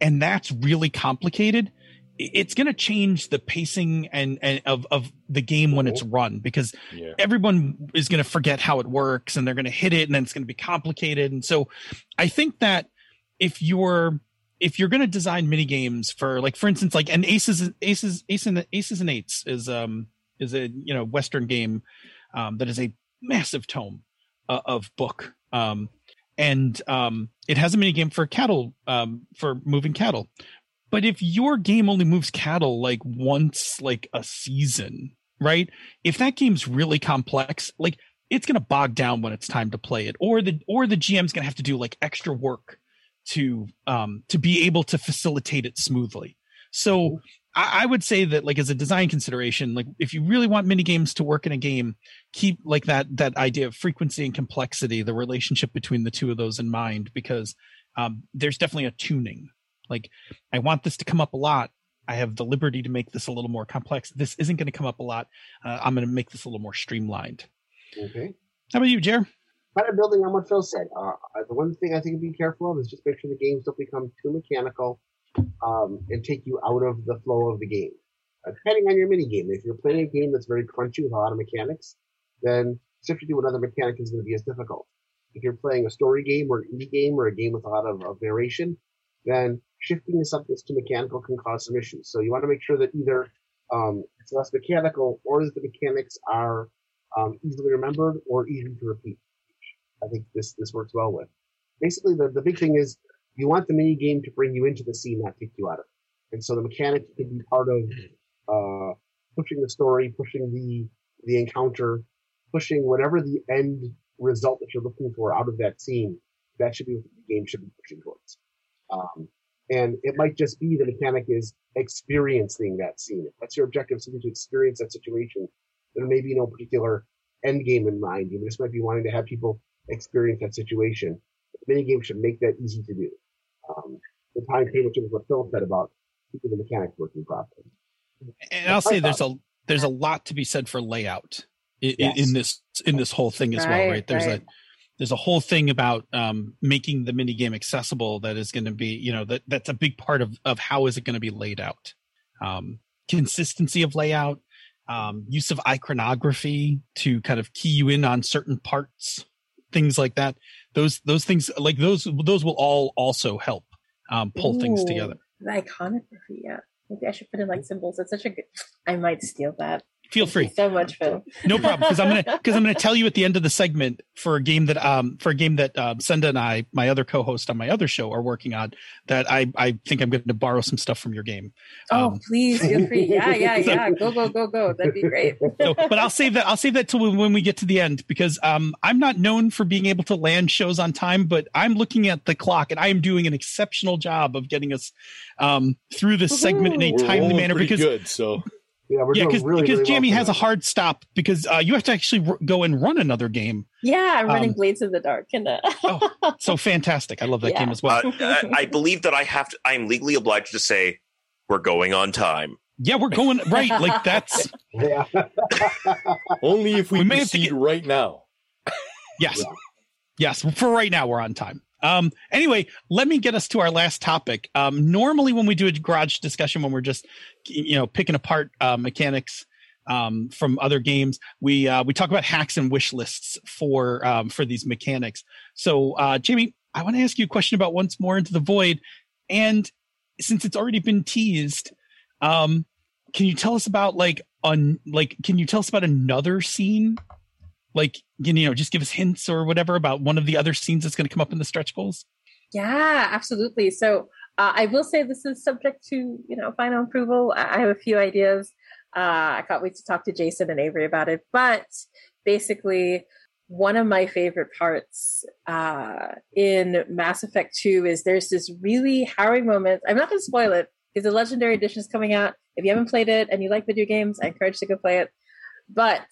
and that's really complicated, it's going to change the pacing and, and of, of the game when it's run because Yeah. everyone is going to forget how it works and they're going to hit it and then it's going to be complicated. And so i think that if you're if you're going to design mini games for like for instance like an aces aces aces and aces and eights is um is a you know western game um that is a massive tome uh, of book. Um and um it has a mini game for cattle um for moving cattle but if your game only moves cattle like once like a season, right? If that game's really complex, like it's going to bog down when it's time to play it or the or the GM's going to have to do like extra work to um to be able to facilitate it smoothly. So I, I would say that like as a design consideration, like if you really want mini games to work in a game, keep like that that idea of frequency and complexity, the relationship between the two of those in mind, because um, there's definitely a tuning. Like I want this to come up a lot. I have the liberty to make this a little more complex. This isn't going to come up a lot. Uh, I'm going to make this a little more streamlined. Okay. How about you, Jer? Kind of building on what Phil said. Uh, the one thing I think to be careful of is just make sure the games don't become too mechanical um, and take you out of the flow of the game. Uh, depending on your mini game, if you're playing a game that's very crunchy with a lot of mechanics, then shifting to another mechanic is going to be as difficult. If you're playing a story game or an indie game or a game with a lot of, of narration, then shifting to something that's too mechanical can cause some issues. So you want to make sure that either um, it's less mechanical or that the mechanics are um, easily remembered or easy to repeat. I think this this works well with. Basically, the, the big thing is you want the mini game to bring you into the scene, not take you out of it. And so the mechanics can be part of uh, pushing the story, pushing the the encounter, pushing whatever the end result that you're looking for out of that scene. That should be what the game should be pushing towards. Um, and it might just be the mechanic is experiencing that scene. If that's your objective, simply to experience that situation, there may be no particular end game in mind. You just might be wanting to have people experience that situation. The mini game should make that easy to do. Um, the time table, which is what Phil said about keeping the mechanics working properly. And I'll say there's a there's a lot to be said for layout in, Yes. in this in this whole thing as well, Right, right? There's right. a there's a whole thing about um, making the mini game accessible that is going to be you know that that's a big part of of how is it going to be laid out um, consistency of layout um, use of iconography to kind of key you in on certain parts things like that those those things like those those will all also help um, pull things together. The iconography, yeah. Maybe I should put in like symbols. It's such a good. I might steal that. Feel Thank you free. so much, Phil. No problem, because I'm gonna because I'm gonna tell you at the end of the segment for a game that um for a game that um, Senda and I, my other co-host on my other show, are working on. That I I think I'm going to borrow some stuff from your game. Oh, Um, please feel free. Yeah, yeah, So- yeah. Go, go, go, go. That'd be great. so, but I'll save that. I'll save that till when- when we get to the end because um, I'm not known for being able to land shows on time, but I'm looking at the clock and I am doing an exceptional job of getting us um, through this segment in a We're timely rolling manner pretty because good. So Yeah, we're yeah, doing because really, because really Jammi for has a hard stop because uh, you have to actually r- go and run another game. Yeah, I'm running Um, Blades in the Dark. And uh, So fantastic! I love that Yeah. game as well. Uh, I, I believe that I have to. I'm legally obliged to say we're going on time. yeah, we're going right. Like that's Yeah. only if we, We may have proceed get- right now. Yes. Yeah. Yes. For right now, we're on time. Um, anyway, let me get us to our last topic. Um, normally when we do a garage discussion, when we're just, you know, picking apart, uh, mechanics, um, from other games, we, uh, we talk about hacks and wish lists for, um, for these mechanics. So, uh, Jammi, I want to ask you a question about once more into the void. And since it's already been teased, um, can you tell us about like, on like, can you tell us about another scene like you know just give us hints or whatever about one of the other scenes that's going to come up in the stretch goals yeah, absolutely. So uh, I will say this is subject to you know final approval. I have a few ideas. Uh, I can't wait to talk to Jason and Avery about it. But basically, one of my favorite parts uh, in Mass Effect 2 is there's this really harrowing moment. I'm not going to spoil it because the Legendary Edition is coming out. If you haven't played it and you like video games, I encourage you to go play it. But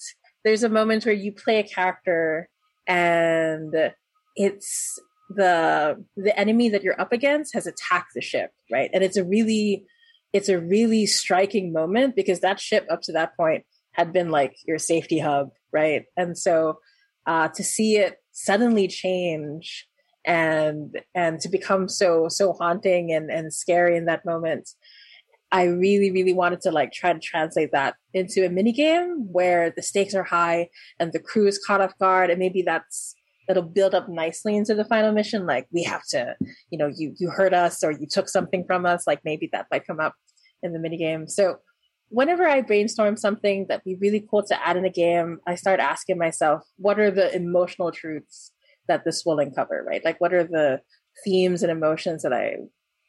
there's a moment where you play a character and it's the the enemy that you're up against has attacked the ship, right? And it's a really it's a really striking moment because that ship up to that point had been like your safety hub, right? And so uh, to see it suddenly change and and to become so so haunting and and scary in that moment i really really wanted to like try to translate that into a mini game where the stakes are high and the crew is caught off guard and maybe that's that'll build up nicely into the final mission like we have to you know you you hurt us or you took something from us like maybe that might come up in the mini game so whenever I brainstorm something that'd be really cool to add in a game, I start asking myself, what are the emotional truths that this will uncover, right? Like, what are the themes and emotions that I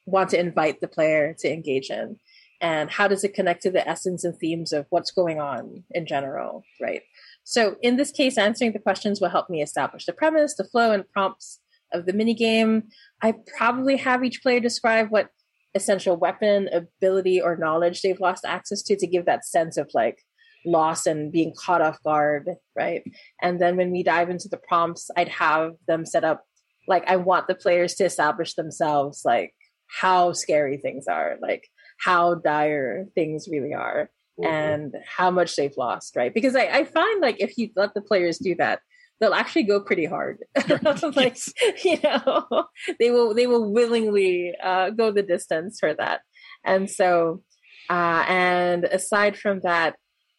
want to invite the player to engage in? And how does it connect to the essence and themes of what's going on in general, right? So, in this case, answering the questions will help me establish the premise, the flow, and prompts of the minigame. I probably have each player describe what essential weapon, ability, or knowledge they've lost access to to give that sense of like loss and being caught off guard, right? And then when we dive into the prompts, I'd have them set up like I want the players to establish themselves like how scary things are, like how dire things really are, and how much they've lost, right? Because I, I find like if you let the players do that, they'll actually go pretty hard. like you know, they will they will willingly uh, go the distance for that. And so, uh, and aside from that,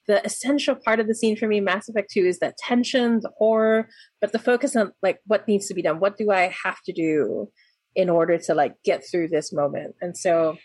the essential part of the scene for me, Mass Effect Two, is that tension, the horror, but the focus on like what needs to be done. What do I have to do in order to like get through this moment? And so,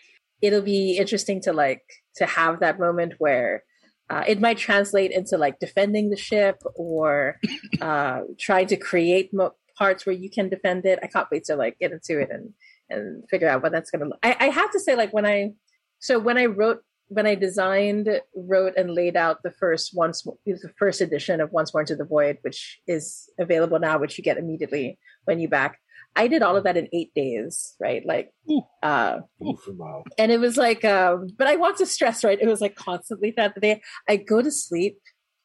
it'll be interesting to like to have that moment where uh, it might translate into like defending the ship or uh, trying to create mo- parts where you can defend it. I can't wait to like get into it and and figure out what that's gonna. look. I, I have to say, like when I so when I wrote when I designed, wrote, and laid out the first once the first edition of Once More into the Void, which is available now, which you get immediately when you back. I did all of that in eight days, right? Like, uh, Wow. and it was like um but i want to stress right? It was like constantly throughout the day. I go to sleep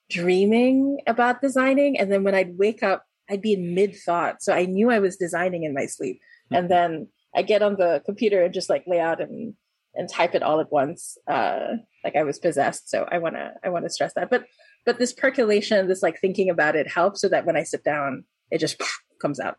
dreaming about designing and then when i'd wake up i'd be in mid thought so i knew i was designing in my sleep. And then i get on the computer and just like lay out and and type it all at once uh like i was possessed. So i want to i want to stress that. But but this percolation this like thinking about it helps so that when i sit down it just comes out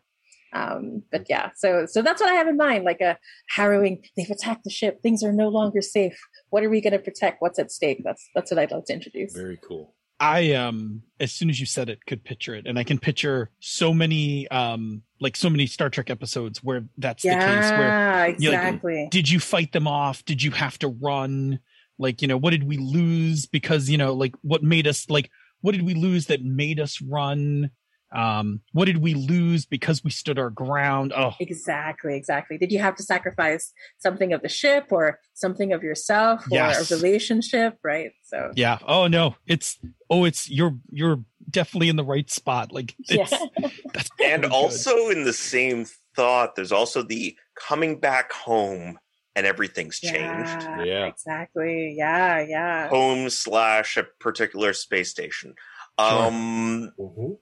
um, but yeah, so so that's what I have in mind, like a harrowing. They've attacked the ship. Things are no longer safe. What are we going to protect? What's at stake? That's that's what I'd like to introduce. Very cool. I um as soon as you said it could picture it and I can picture so many um like so many Star Trek episodes where that's yeah, the case where you're like, exactly. did you fight them off? Did you have to run? Like, you know, what did we lose because, you know, like what made us like what did we lose that made us run? Um what did we lose because we stood our ground? Oh, Exactly, exactly. Did you have to sacrifice something of the ship or something of yourself or Yes. a relationship, right? So yeah. Oh no. It's oh it's you're you're definitely in the right spot. Like yeah. it's that's and really good. also in the same thought, there's also the coming back home and everything's changed. Yeah, Yeah. Exactly. Yeah, yeah. Home slash a particular space station. Sure. Um, Mhm.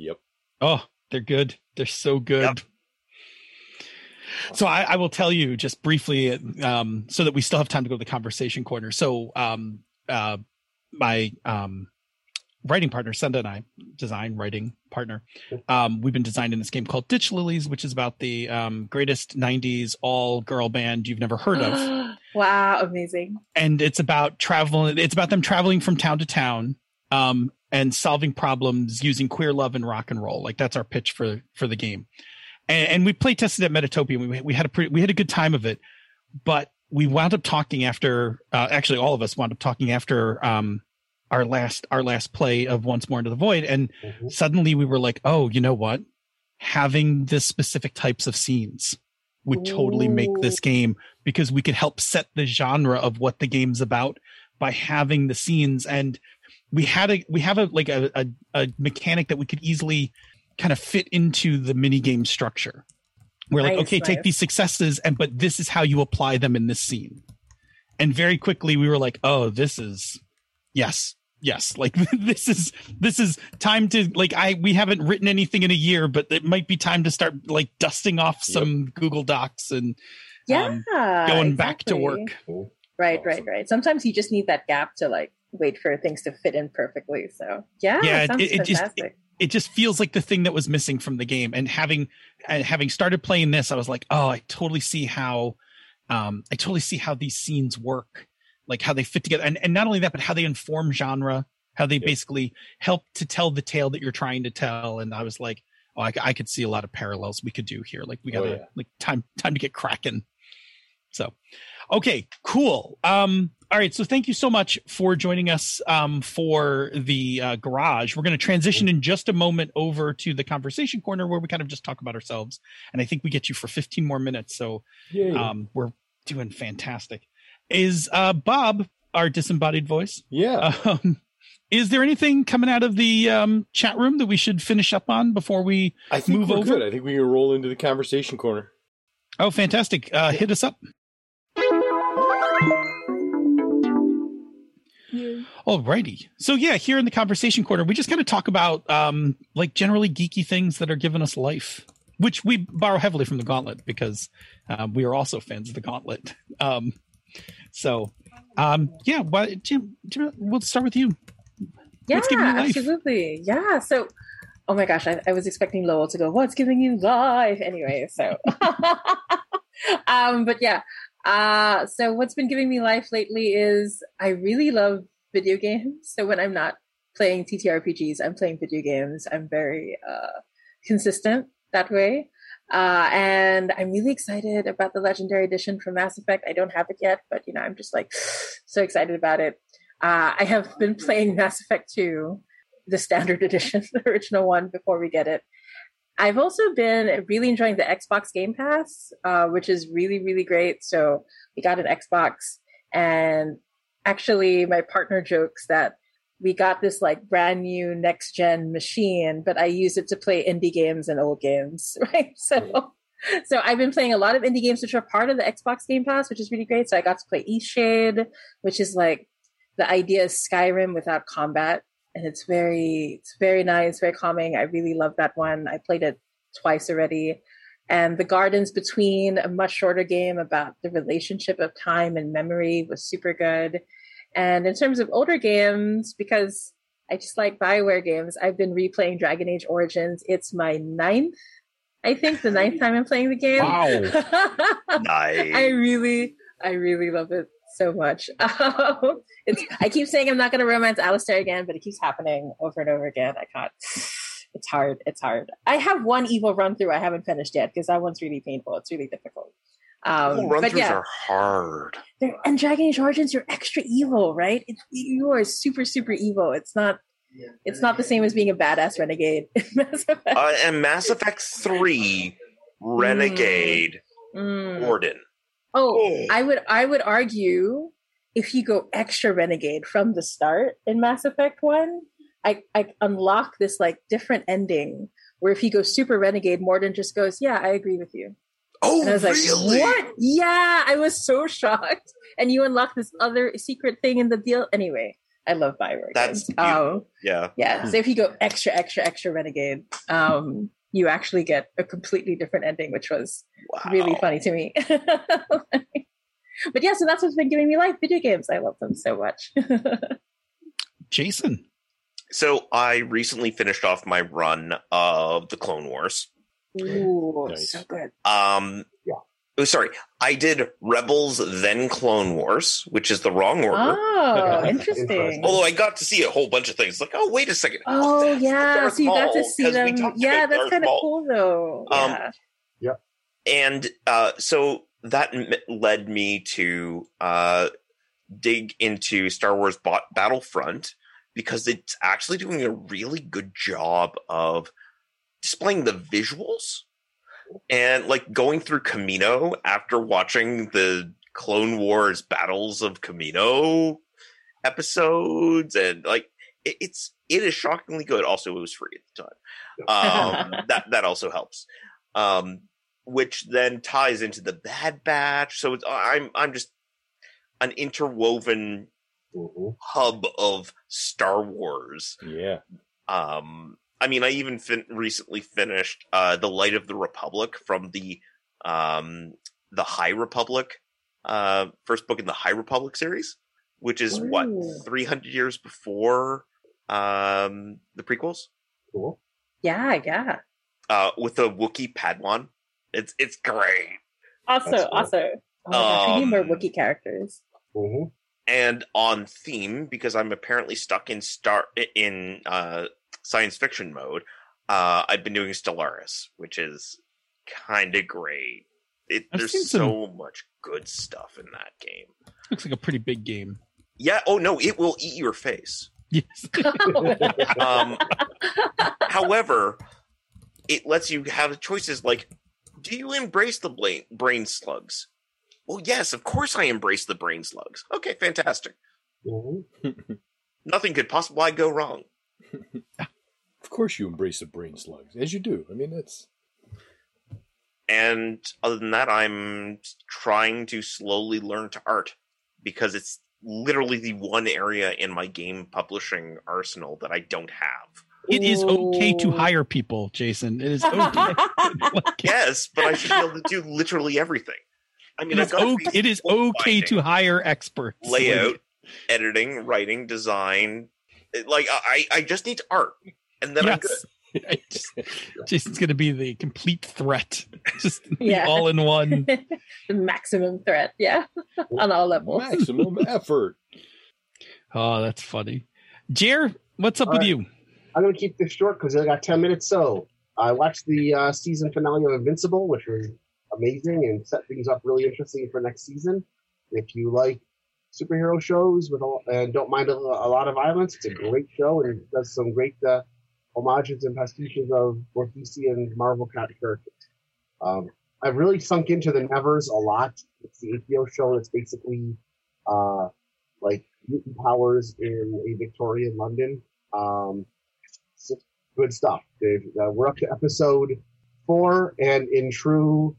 Yep. Oh, they're good. They're so good. Yep. So I, I will tell you just briefly, um, so that we still have time to go to the conversation corner. So um, uh, my um, writing partner, Senda and I, design writing partner, um, we've been designing this game called Ditch Lilies, which is about the um, greatest '90s all girl band you've never heard of wow, amazing. and it's about traveling it's about them traveling from town to town um and solving problems using queer love and rock and roll. Like that's our pitch for for the game. And, and we play tested at metatopia we, we had a pretty we had a good time of it but we wound up talking after uh, actually all of us wound up talking after um our last our last play of once more into the void and Mhm. suddenly we were like oh you know what? Having this specific types of scenes would totally make this game because we could help set the genre of what the game's about by having the scenes and we had a we have a like a, a, a mechanic that we could easily kind of fit into the mini game structure we're like Nice, okay take these successes and but this is how you apply them in this scene and very quickly we were like oh this is yes yes like this is this is time to like i we haven't written anything in a year but it might be time to start like dusting off some google docs and Yeah. um, going back to exactly. work Right, Awesome. right, right. Sometimes you just need that gap to like wait for things to fit in perfectly. So yeah, Yeah, it it- sounds it just- fantastic. it just feels like the thing that was missing from the game and having and having started playing this i was like oh i totally see how um i totally see how these scenes work like how they fit together and, and not only that but how they inform genre how they Yeah. basically help to tell the tale that you're trying to tell and i was like oh i, I could see a lot of parallels we could do here like we Oh, gotta yeah. like time time to get cracking so okay cool um all right so thank you so much for joining us um for the uh, garage we're going to transition in just a moment over to the conversation corner where we kind of just talk about ourselves and i think we get you for 15 more minutes so um we're doing fantastic is uh bob our disembodied voice yeah. um is there anything coming out of the um chat room that we should finish up on before we I think move we're over? good. I think we can roll into the conversation corner. oh fantastic uh hit us up Alrighty. So yeah, here in the conversation corner, we just kind of talk about um like generally geeky things that are giving us life, which we borrow heavily from the Gauntlet because um, we are also fans of the Gauntlet. Um, so um yeah, why, Jim, Jim, we'll start with you. Yeah, What's giving you life? absolutely. Yeah. So, oh my gosh, I, I was expecting Lowell to go, "What's giving you life?" Anyway, so, um, but yeah. Uh, so what's been giving me life lately is I really love video games. So when I'm not playing TTRPGs, I'm playing video games. I'm very uh, consistent that way. Uh, and I'm really excited about the Legendary Edition for Mass Effect. I don't have it yet, but you know, I'm just like so excited about it. Uh, I have been playing Mass Effect 2, the standard edition, the original one, before we get it. I've also been really enjoying the Xbox Game Pass, uh, which is really, really great. So we got an Xbox, and actually, my partner jokes that we got this like brand new next gen machine, but I use it to play indie games and old games, right? So. So I've been playing a lot of indie games which are part of the Xbox Game Pass, which is really great. So I got to play Eastshade, which is like the idea is Skyrim without combat, and it's very it's very nice, very calming. I really love that one. I played it twice already. And the gardens between a much shorter game about the relationship of time and memory was super good. And in terms of older games, because I just like Bioware games, I've been replaying Dragon Age Origins. It's my ninth, I think, the ninth time I'm playing the game. Wow. nice. I really, I really love it so much. it's I keep saying I'm not going to romance Alistair again, but it keeps happening over and over again. I can't. It's hard. It's hard. I have one evil run through I haven't finished yet because that one's really painful. It's really difficult. Um, run throughs yeah, are hard. and Dragon Age Origins, you're extra evil, right? It's, you are super, super evil. It's not. It's not the same as being a badass renegade. in Mass Effect. Uh, and Mass Effect 3, Renegade, Mm. Warden. Oh, I would I would argue if you go extra renegade from the start in Mass Effect One, I I unlock this like different ending where if you go super renegade, Mordin just goes, "Yeah, I agree with you." Oh, And I was like, really? "What? Yeah!" I was so shocked. And you unlock this other secret thing in the deal. Anyway, I love Bioware. That's um, Yeah. yeah. So if you go extra, extra, extra renegade, um, you actually get a completely different ending, which was Wow. really funny to me. but yeah, so that's what's been giving me life. Video games, I love them so much. Jason. So I recently finished off my run of the Clone Wars. Ooh, Nice. so good. Um, Yeah. Oh, sorry. I did Rebels, then Clone Wars, which is the wrong order. Oh, Interesting. interesting. Although I got to see a whole bunch of things. Like, oh, wait a second. Oh that's yeah, Darth so you got to Maul, see 'cause we them. Yeah, that's Darth kind of cool though. Um, yeah. and uh, so that m- led me to uh, dig into Star Wars Bot- Battlefront because it's actually doing a really good job of displaying the visuals and like going through Kamino after watching the Clone Wars Battles of Kamino episodes and like it, it's it is shockingly good. Also, it was free at the time. Um, that that also helps. Um, which then ties into the Bad Batch. So it's, I'm I'm just an interwoven Mhm. hub of Star Wars. Yeah. Um, I mean, I even fin- recently finished uh, the Light of the Republic from the um, the High Republic uh, first book in the High Republic series, which is what 300 years before um, the prequels Cool. Yeah, yeah. uh, with a Wookiee Padawan. It's it's great. Also, That's cool. also. Oh my gosh, we need more Um, Wookiee characters. hmm and on theme because I'm apparently stuck in star in uh, science fiction mode. Uh, I've been doing Stellaris, which is kind of great. It, there's seen some- so much good stuff in that game. Looks like a pretty big game. Yeah. Oh no, it will eat your face. Yes. Um, however, it lets you have choices like, do you embrace the brain brain slugs? Well, yes, of course I embrace the brain slugs. Okay, fantastic. hmm Nothing could possibly go wrong. Of course you embrace the brain slugs, as you do. I mean, that's and other than that i'm trying to slowly learn to art because it's literally the one area in my game publishing arsenal that i don't have It is okay to hire people, Jason. It is okay. Yes but i should be able to do literally everything i mean it I've is got okay, it is okay to hire experts. layout editing writing design like i i just need art and then i'm good Yes. Just- Jason's going to be the complete threat. Just Yeah. all in one. the maximum threat, yeah, on all levels. maximum effort. Oh, that's funny. Jer, what's up All with right. you? I'm going to keep this short because I got 10 minutes. So I watched the uh, season finale of Invincible, which was amazing and set things up really interesting for next season. If you like superhero shows with all, and don't mind a, a lot of violence, it's a great show and it does some great uh, homages and pastiches of and Marvel cat characters. Um, I've really sunk into the Nevers a lot. It's the HBO show that's basically uh, like mutant powers in a Victorian London. Um, good stuff. Uh, we're up to episode four, and in true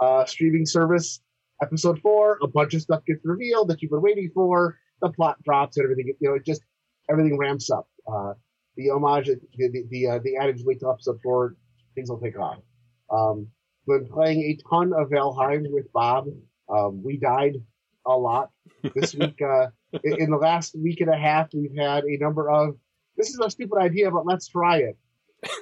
uh, streaming service, episode four, a bunch of stuff gets revealed that you've been waiting for. The plot drops and everything. You know, it just everything ramps up. Uh, the homage, the the the, uh, the adage, wait till episode four, things will take off. Um, been playing a ton of Valheim with Bob. Um, we died a lot this week. Uh, in, in the last week and a half, we've had a number of. This is a stupid idea, but let's try it.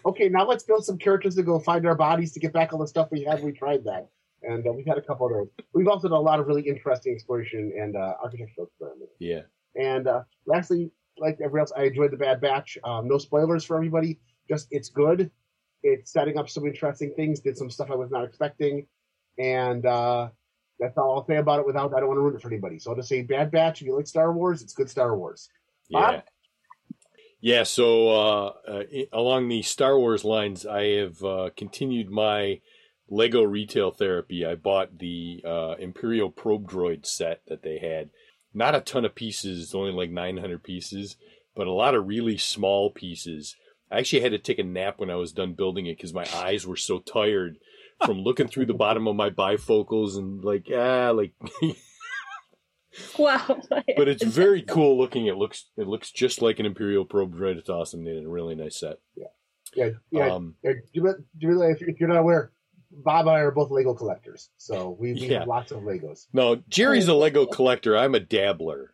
Okay, now let's build some characters to go find our bodies to get back all the stuff we had. We tried that. and uh, we've had a couple of those. We've also done a lot of really interesting exploration and uh, architectural experiments. Yeah. And uh, lastly, like everyone else, I enjoyed the Bad Batch. Um, no spoilers for everybody. Just it's good. It's setting up some interesting things. Did some stuff I was not expecting, and uh, that's all I'll say about it. Without I don't want to ruin it for anybody. So I'll just say Bad Batch. If you like Star Wars, it's good Star Wars. Yeah. Bob? Yeah, so uh, uh, along the Star Wars lines, I have uh, continued my Lego retail therapy. I bought the uh, Imperial Probe Droid set that they had. Not a ton of pieces, only like 900 pieces, but a lot of really small pieces. I actually had to take a nap when I was done building it because my eyes were so tired from looking through the bottom of my bifocals and like, ah, like Wow. but it's very cool looking. It looks it looks just like an Imperial probe droid. It's awesome. They did a really nice set. Yeah, yeah. Um, yeah do you, do you realize if you're not aware, Bob and I are both Lego collectors, so we, we Yeah. have lots of Legos. no, Jerry's a Lego collector. I'm a dabbler.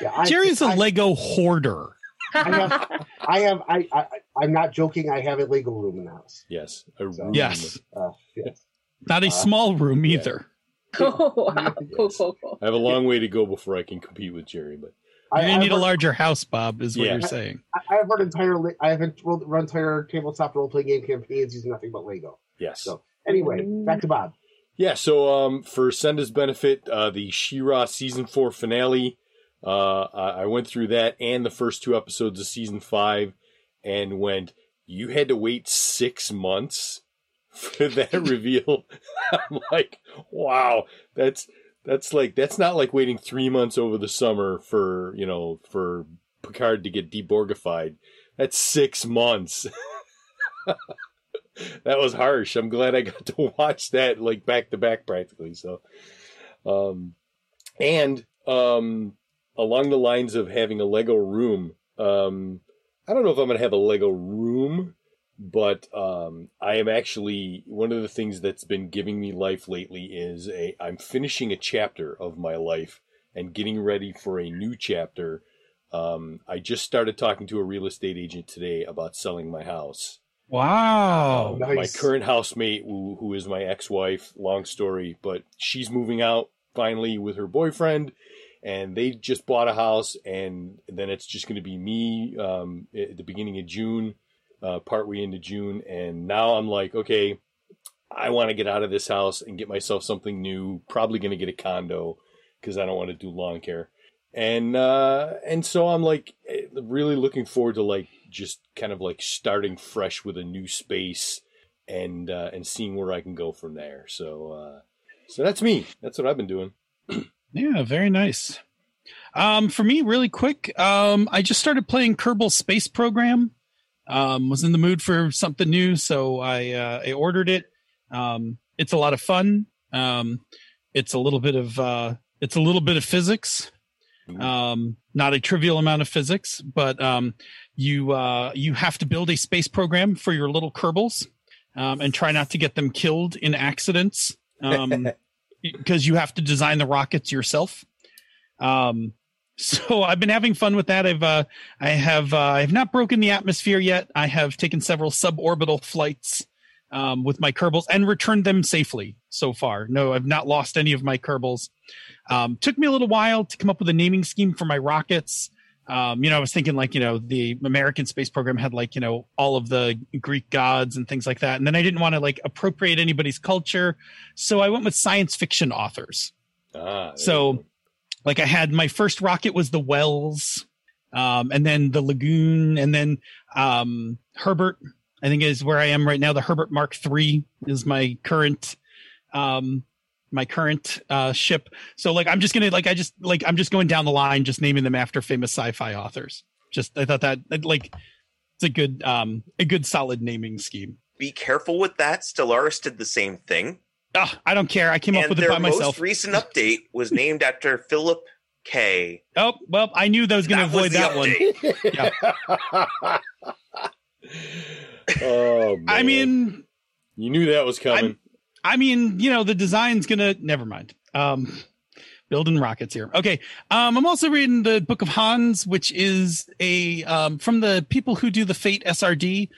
Yeah, I, Jerry's a I, Lego hoarder. I have, I have, I, I, I'm not joking. I have a Lego room in the house. Yes, So- room. Yes. Uh, yes. Not a Uh, small room yeah. either. oh, wow. Cool, Yes. cool, cool. I have a long way to go before I can compete with Jerry, but I, You're gonna need a larger house, Bob, is what Yeah. you're saying. I, I've run entire, I haven't run, run entire tabletop role playing game campaigns using nothing but Lego. yes. So anyway, back to Bob. Yeah, so um, for Senda's benefit, uh, the She-Ra season four finale, uh, I I went through that and the first two episodes of season five, and went. You had to wait six months for that reveal. I'm like, wow, that's that's like that's not like waiting three months over the summer for you know for Picard to get deborgified. That's six months. that was harsh. I'm glad I got to watch that like back to back practically. So, um, and um, along the lines of having a Lego room, um, I don't know if I'm gonna have a Lego room, but um, I am actually one of the things that's been giving me life lately is a I'm finishing a chapter of my life and getting ready for a new chapter. Um, I just started talking to a real estate agent today about selling my house. Wow. Nice. My current housemate, who, who is my ex-wife, long story, but she's moving out finally with her boyfriend, and they just bought a house, and then it's just going to be me um, at the beginning of June, uh, partway into June, and now I'm like, okay, I want to get out of this house and get myself something new. Probably going to get a condo because I don't want to do lawn care, and uh, and so I'm like eh, really looking forward to like just kind of like starting fresh with a new space and uh, and seeing where I can go from there. So uh, so that's me. That's what I've been doing. Yeah, very nice. Um, for me, really quick, um, I just started playing Kerbal Space Program. Um, was in the mood for something new, so I uh, I ordered it. Um, it's a lot of fun. Um, it's a little bit of uh, it's a little bit of physics. Um, not a trivial amount of physics, but um, you uh, you have to build a space program for your little Kerbals, um, and try not to get them killed in accidents. Um, because you have to design the rockets yourself. Um, so I've been having fun with that. I've uh, I have uh, I have not broken the atmosphere yet. I have taken several suborbital flights um, with my Kerbals and returned them safely so far. No, I've not lost any of my Kerbals. Um, took me a little while to come up with a naming scheme for my rockets. Um, you know, I was thinking like, you know, the American space program had like, you know, all of the Greek gods and things like that. And then I didn't want to like appropriate anybody's culture. So I went with science fiction authors. Ah, So- Like I had my first rocket was the Wells, um, and then the Le Guin, and then um, Herbert. I think is where I am right now. The Herbert Mark III is my current, um, my current uh, ship. So like I'm just gonna like I just like I'm just going down the line, just naming them after famous sci-fi authors. Just I thought that like it's a good um a good solid naming scheme. Be careful with that. Stellaris did the same thing. Ah, I don't care. I came up and with it their by myself. most recent update was named after Philip K. oh well, I knew that was going to That was avoid the that one. update. oh, man. I mean, you knew that was coming. I mean, you know, the design's gonna never mind. Um building rockets here. Okay. Um I'm also reading the Book of Hanz, which is a um from the people who do the Fate SRD,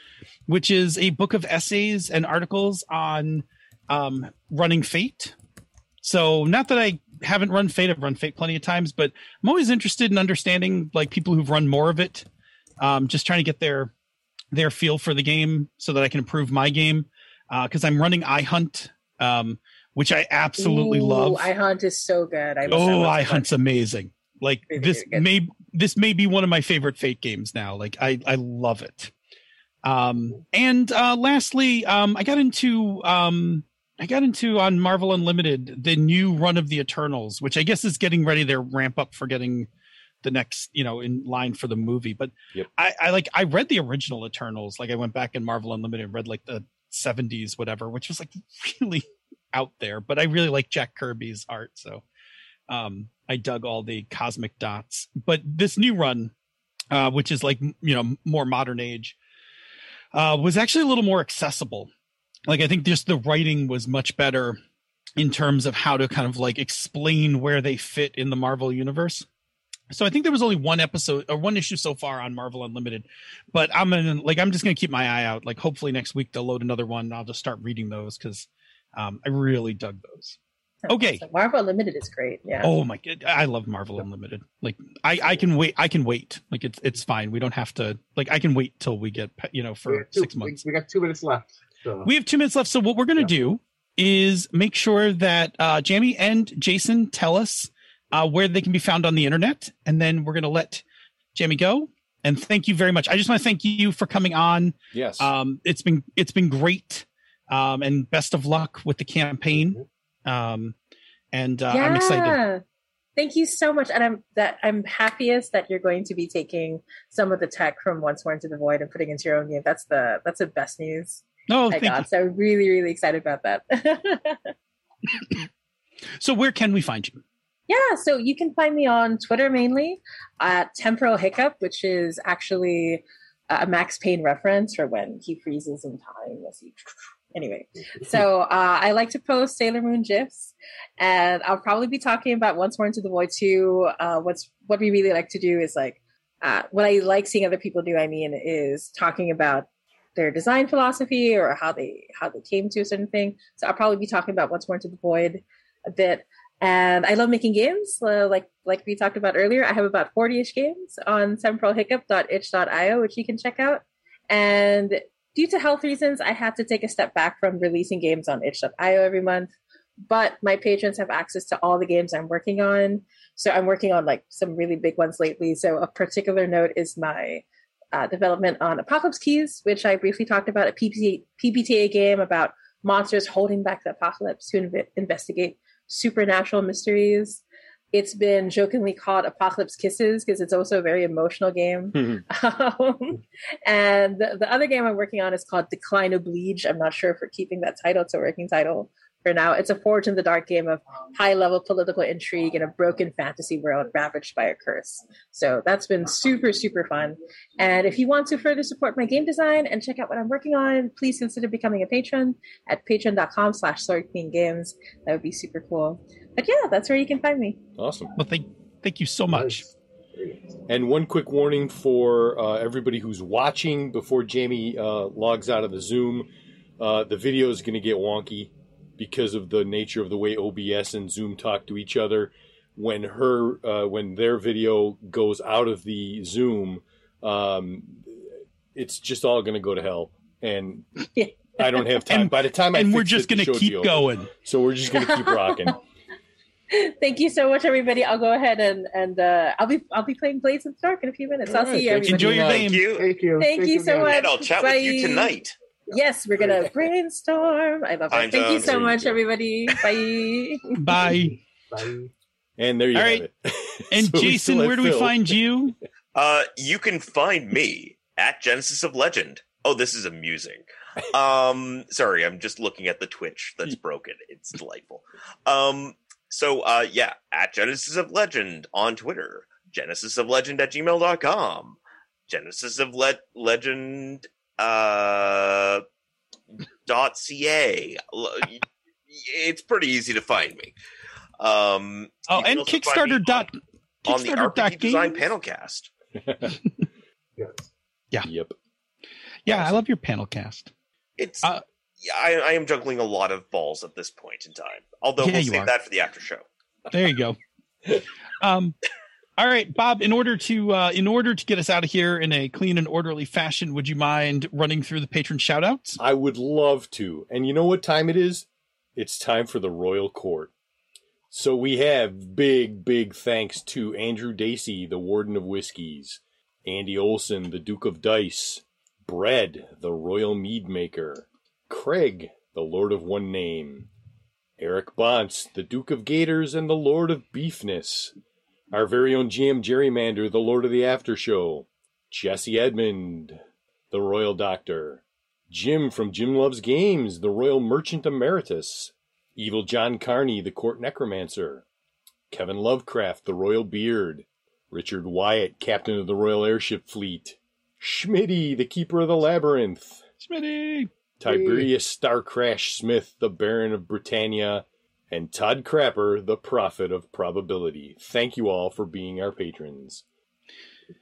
which is a book of essays and articles on um, running Fate. So not that I haven't run Fate, I've run Fate plenty of times, but I'm always interested in understanding like people who've run more of it. Um, just trying to get their their feel for the game so that I can improve my game. Because I'm running iHunt, um, which I absolutely Ooh, love. iHunt is so good. I wish I oh, was iHunt's amazing. Like Really, this may this may be one of my favorite Fate games now. Like I I love it. Um, and uh, lastly, um, I got into um, I got into on Marvel Unlimited the new run of the Eternals, which I guess is getting ready to ramp up for getting the next you know in line for the movie. But Yep. I, I like I read the original Eternals. Like I went back in Marvel Unlimited and read like the 70s whatever, which was like really out there. But I really like Jack Kirby's art, so um, I dug all the cosmic dots. But this new run, uh, which is like you know more modern age, uh, was actually a little more accessible. Like I think just the writing was much better in terms of how to kind of like explain where they fit in the Marvel universe. So I think there was only one episode or one issue so far on Marvel Unlimited, but I'm gonna like I'm just gonna keep my eye out. Like hopefully next week they'll load another one. And I'll just start reading those because um, I really dug those. Okay. So Marvel Unlimited is great. Yeah. Oh my god, I love Marvel Unlimited. Like I, I can wait. I can wait. Like it's it's fine. We don't have to. Like I can wait till we get you know for two, six we- months. We, got two minutes left. So. We have two minutes left. So what we're gonna Yeah. do is make sure that uh, Jamie and Jason tell us uh, where they can be found on the internet, and then we're gonna let Jamie go. And thank you very much. I just want to thank you for coming on. Yes. Um, it's been it's been great, um, and best of luck with the campaign. Um, and uh, I'm excited. Thank you so much, and I'm that I'm happiest that you're going to be taking some of the tech from Once More into the Void and putting into your own game. That's the that's the best news Oh, I thank you. got. So I'm really really excited about that. So where can we find you? Yeah, so you can find me on Twitter mainly at Temporal Hiccup, which is actually a Max Payne reference for when he freezes in time. As he, anyway, so uh, I like to post Sailor Moon gifs, and I'll probably be talking about Once More into the Void too. Uh, what's what we really like to do is like uh, what I like seeing other people do. I mean, is talking about their design philosophy or how they how they came to a certain thing. So I'll probably be talking about Once More into the Void a bit. And I love making games, uh, like like we talked about earlier. I have about 40-ish games on temporalhiccup.itch.io, which you can check out. And due to health reasons, I had to take a step back from releasing games on itch.io every month. But my patrons have access to all the games I'm working on. So I'm working on like some really big ones lately. So a particular note is my uh, development on Apocalypse Keys, which I briefly talked about, a PBTA, PBTA game about monsters holding back the apocalypse to inv- investigate supernatural mysteries. It's been jokingly called Apocalypse Kisses because it's also a very emotional game. Um, and the, the other game I'm working on is called Decline Oblige. I'm not sure if we're keeping that title. It's a working title for now. It's a Forge in the Dark game of high level political intrigue in a broken fantasy world ravaged by a curse. So that's been super, super fun. And if you want to further support my game design and check out what I'm working on, please consider becoming a patron at patreon.com slash games. That would be super cool. But yeah, that's where you can find me. awesome. Well, thank thank you so much. Nice. And one quick warning for uh, everybody who's watching before Jamie uh, logs out of the Zoom. Uh, the video is going to get wonky because of the nature of the way OBS and Zoom talk to each other. When her, uh, when their video goes out of the Zoom, um, it's just all going to go to hell, and I don't have time. And- By the time I And we're just gonna keep be over. going. So we're just going to keep rocking. Thank you so much, everybody. I'll go ahead and and uh, I'll be I'll be playing Blades in the Dark in a few minutes. I'll All right, see you. Everybody. Enjoy your Thank game. Thank you. Thank you. Thank you so much. And I'll chat with you Bye. tonight. Yes, we're gonna brainstorm. I love Time it. Thank you zones. so much, everybody. Bye. Bye. Bye. And there you All have right. it. And So Jason, where do we Phil. find you? Uh, you can find me at Genesis of Legend. Oh, this is amusing. Um, sorry, I'm just looking at the Twitch that's broken. It's delightful. Um, so, uh, yeah, at Genesis of Legend on Twitter, Genesis of Legend at gmail.com, Genesis of Le- Legend, uh, dot ca. It's pretty easy to find me. Um, Oh, and also find me Kickstarter on- dot on the Kickstarter dot RPG Design games. Panel Cast. Yes. Yep. Yeah, I love your panel cast. It's Uh, I, I am juggling a lot of balls at this point in time. Although Yeah, we'll you save are. that for the after show. There you go. Um, all right, Bob. In order to uh, in order to get us out of here in a clean and orderly fashion, would you mind running through the patron shoutouts? I would love to. And you know what time it is? It's time for the royal court. So we have big, big thanks to Andrew Dacey, the Warden of Whiskies, Andy Olson, the Duke of Dice, Bread, the Royal Mead Maker, Craig, the Lord of One Name, Eric Bonts, the Duke of Gators and the Lord of Beefness, our very own GM Gerrymander, the Lord of the After Show, Jesse Edmond, the Royal Doctor, Jim from Jim Loves Games, the Royal Merchant Emeritus, Evil John Carney, the Court Necromancer, Kevin Lovecraft, the Royal Beard, Richard Wyatt, Captain of the Royal Airship Fleet, Schmitty, the Keeper of the Labyrinth, Smitty. Tiberius Starcrash Smith, the Baron of Britannia, and Todd Crapper, the Prophet of Probability. Thank you all for being our patrons.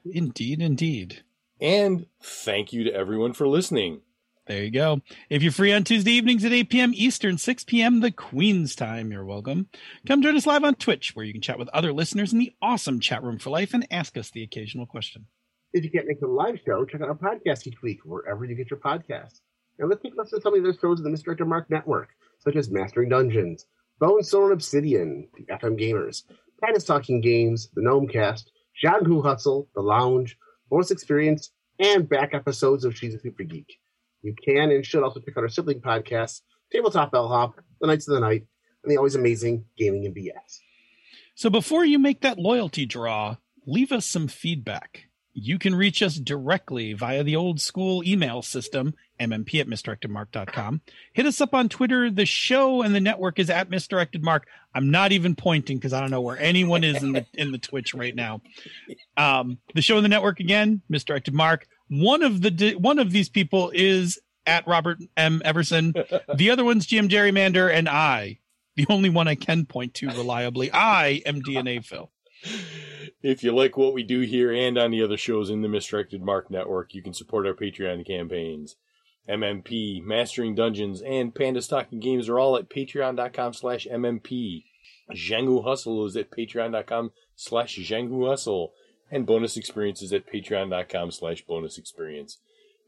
Indeed, indeed. And thank you to everyone for listening. There you go. If you're free on Tuesday evenings at 8 p.m. Eastern, 6 p.m. the Queen's time, you're welcome. Come join us live on Twitch, where you can chat with other listeners in the awesome chat room for life and ask us the occasional question. If you can't make the live show, check out our podcast each week, wherever you get your podcasts. And let's take a listen to some of those shows in the Misdirected Mark Network, such as Mastering Dungeons, Bone and Obsidian, the FM Gamers, Titus Talking Games, the Gnome Cast, Jianghu Hustle, The Lounge, Bonus Experience, and back episodes of She's a Super Geek. You can and should also check out our sibling podcasts, Tabletop Bellhop, The Knights of the Night, and the always amazing Gaming and BS. So before you make that loyalty draw, leave us some feedback. You can reach us directly via the old school email system, mmp at misdirectedmark.com. Hit us up on Twitter. The show and the network is at misdirected mark. I'm not even pointing because I don't know where anyone is in the in the Twitch right now. Um, the show and the network again, misdirected mark. One of the one of these people is at Robert M. Everson. The other one's GM Gerrymander, and I, the only one I can point to reliably, I am DNA Phil. If you like what we do here and on the other shows in the Misdirected Mark Network, you can support our Patreon campaigns. MMP, Mastering Dungeons, and Panda Stocking Games are all at patreon.com slash MMP. Jianghu Hustle is at patreon.com slash Jianghu Hustle. And bonus experiences at patreon.com slash bonus experience.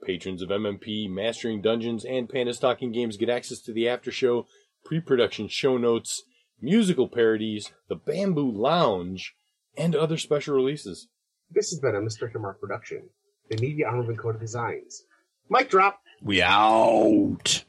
Patrons of MMP, Mastering Dungeons, and Panda Stocking Games get access to the after show, pre-production show notes, musical parodies, the Bamboo Lounge, and other special releases. This has been a Mr. Mark production, the Media Armament Code of Designs. Mic drop! We out.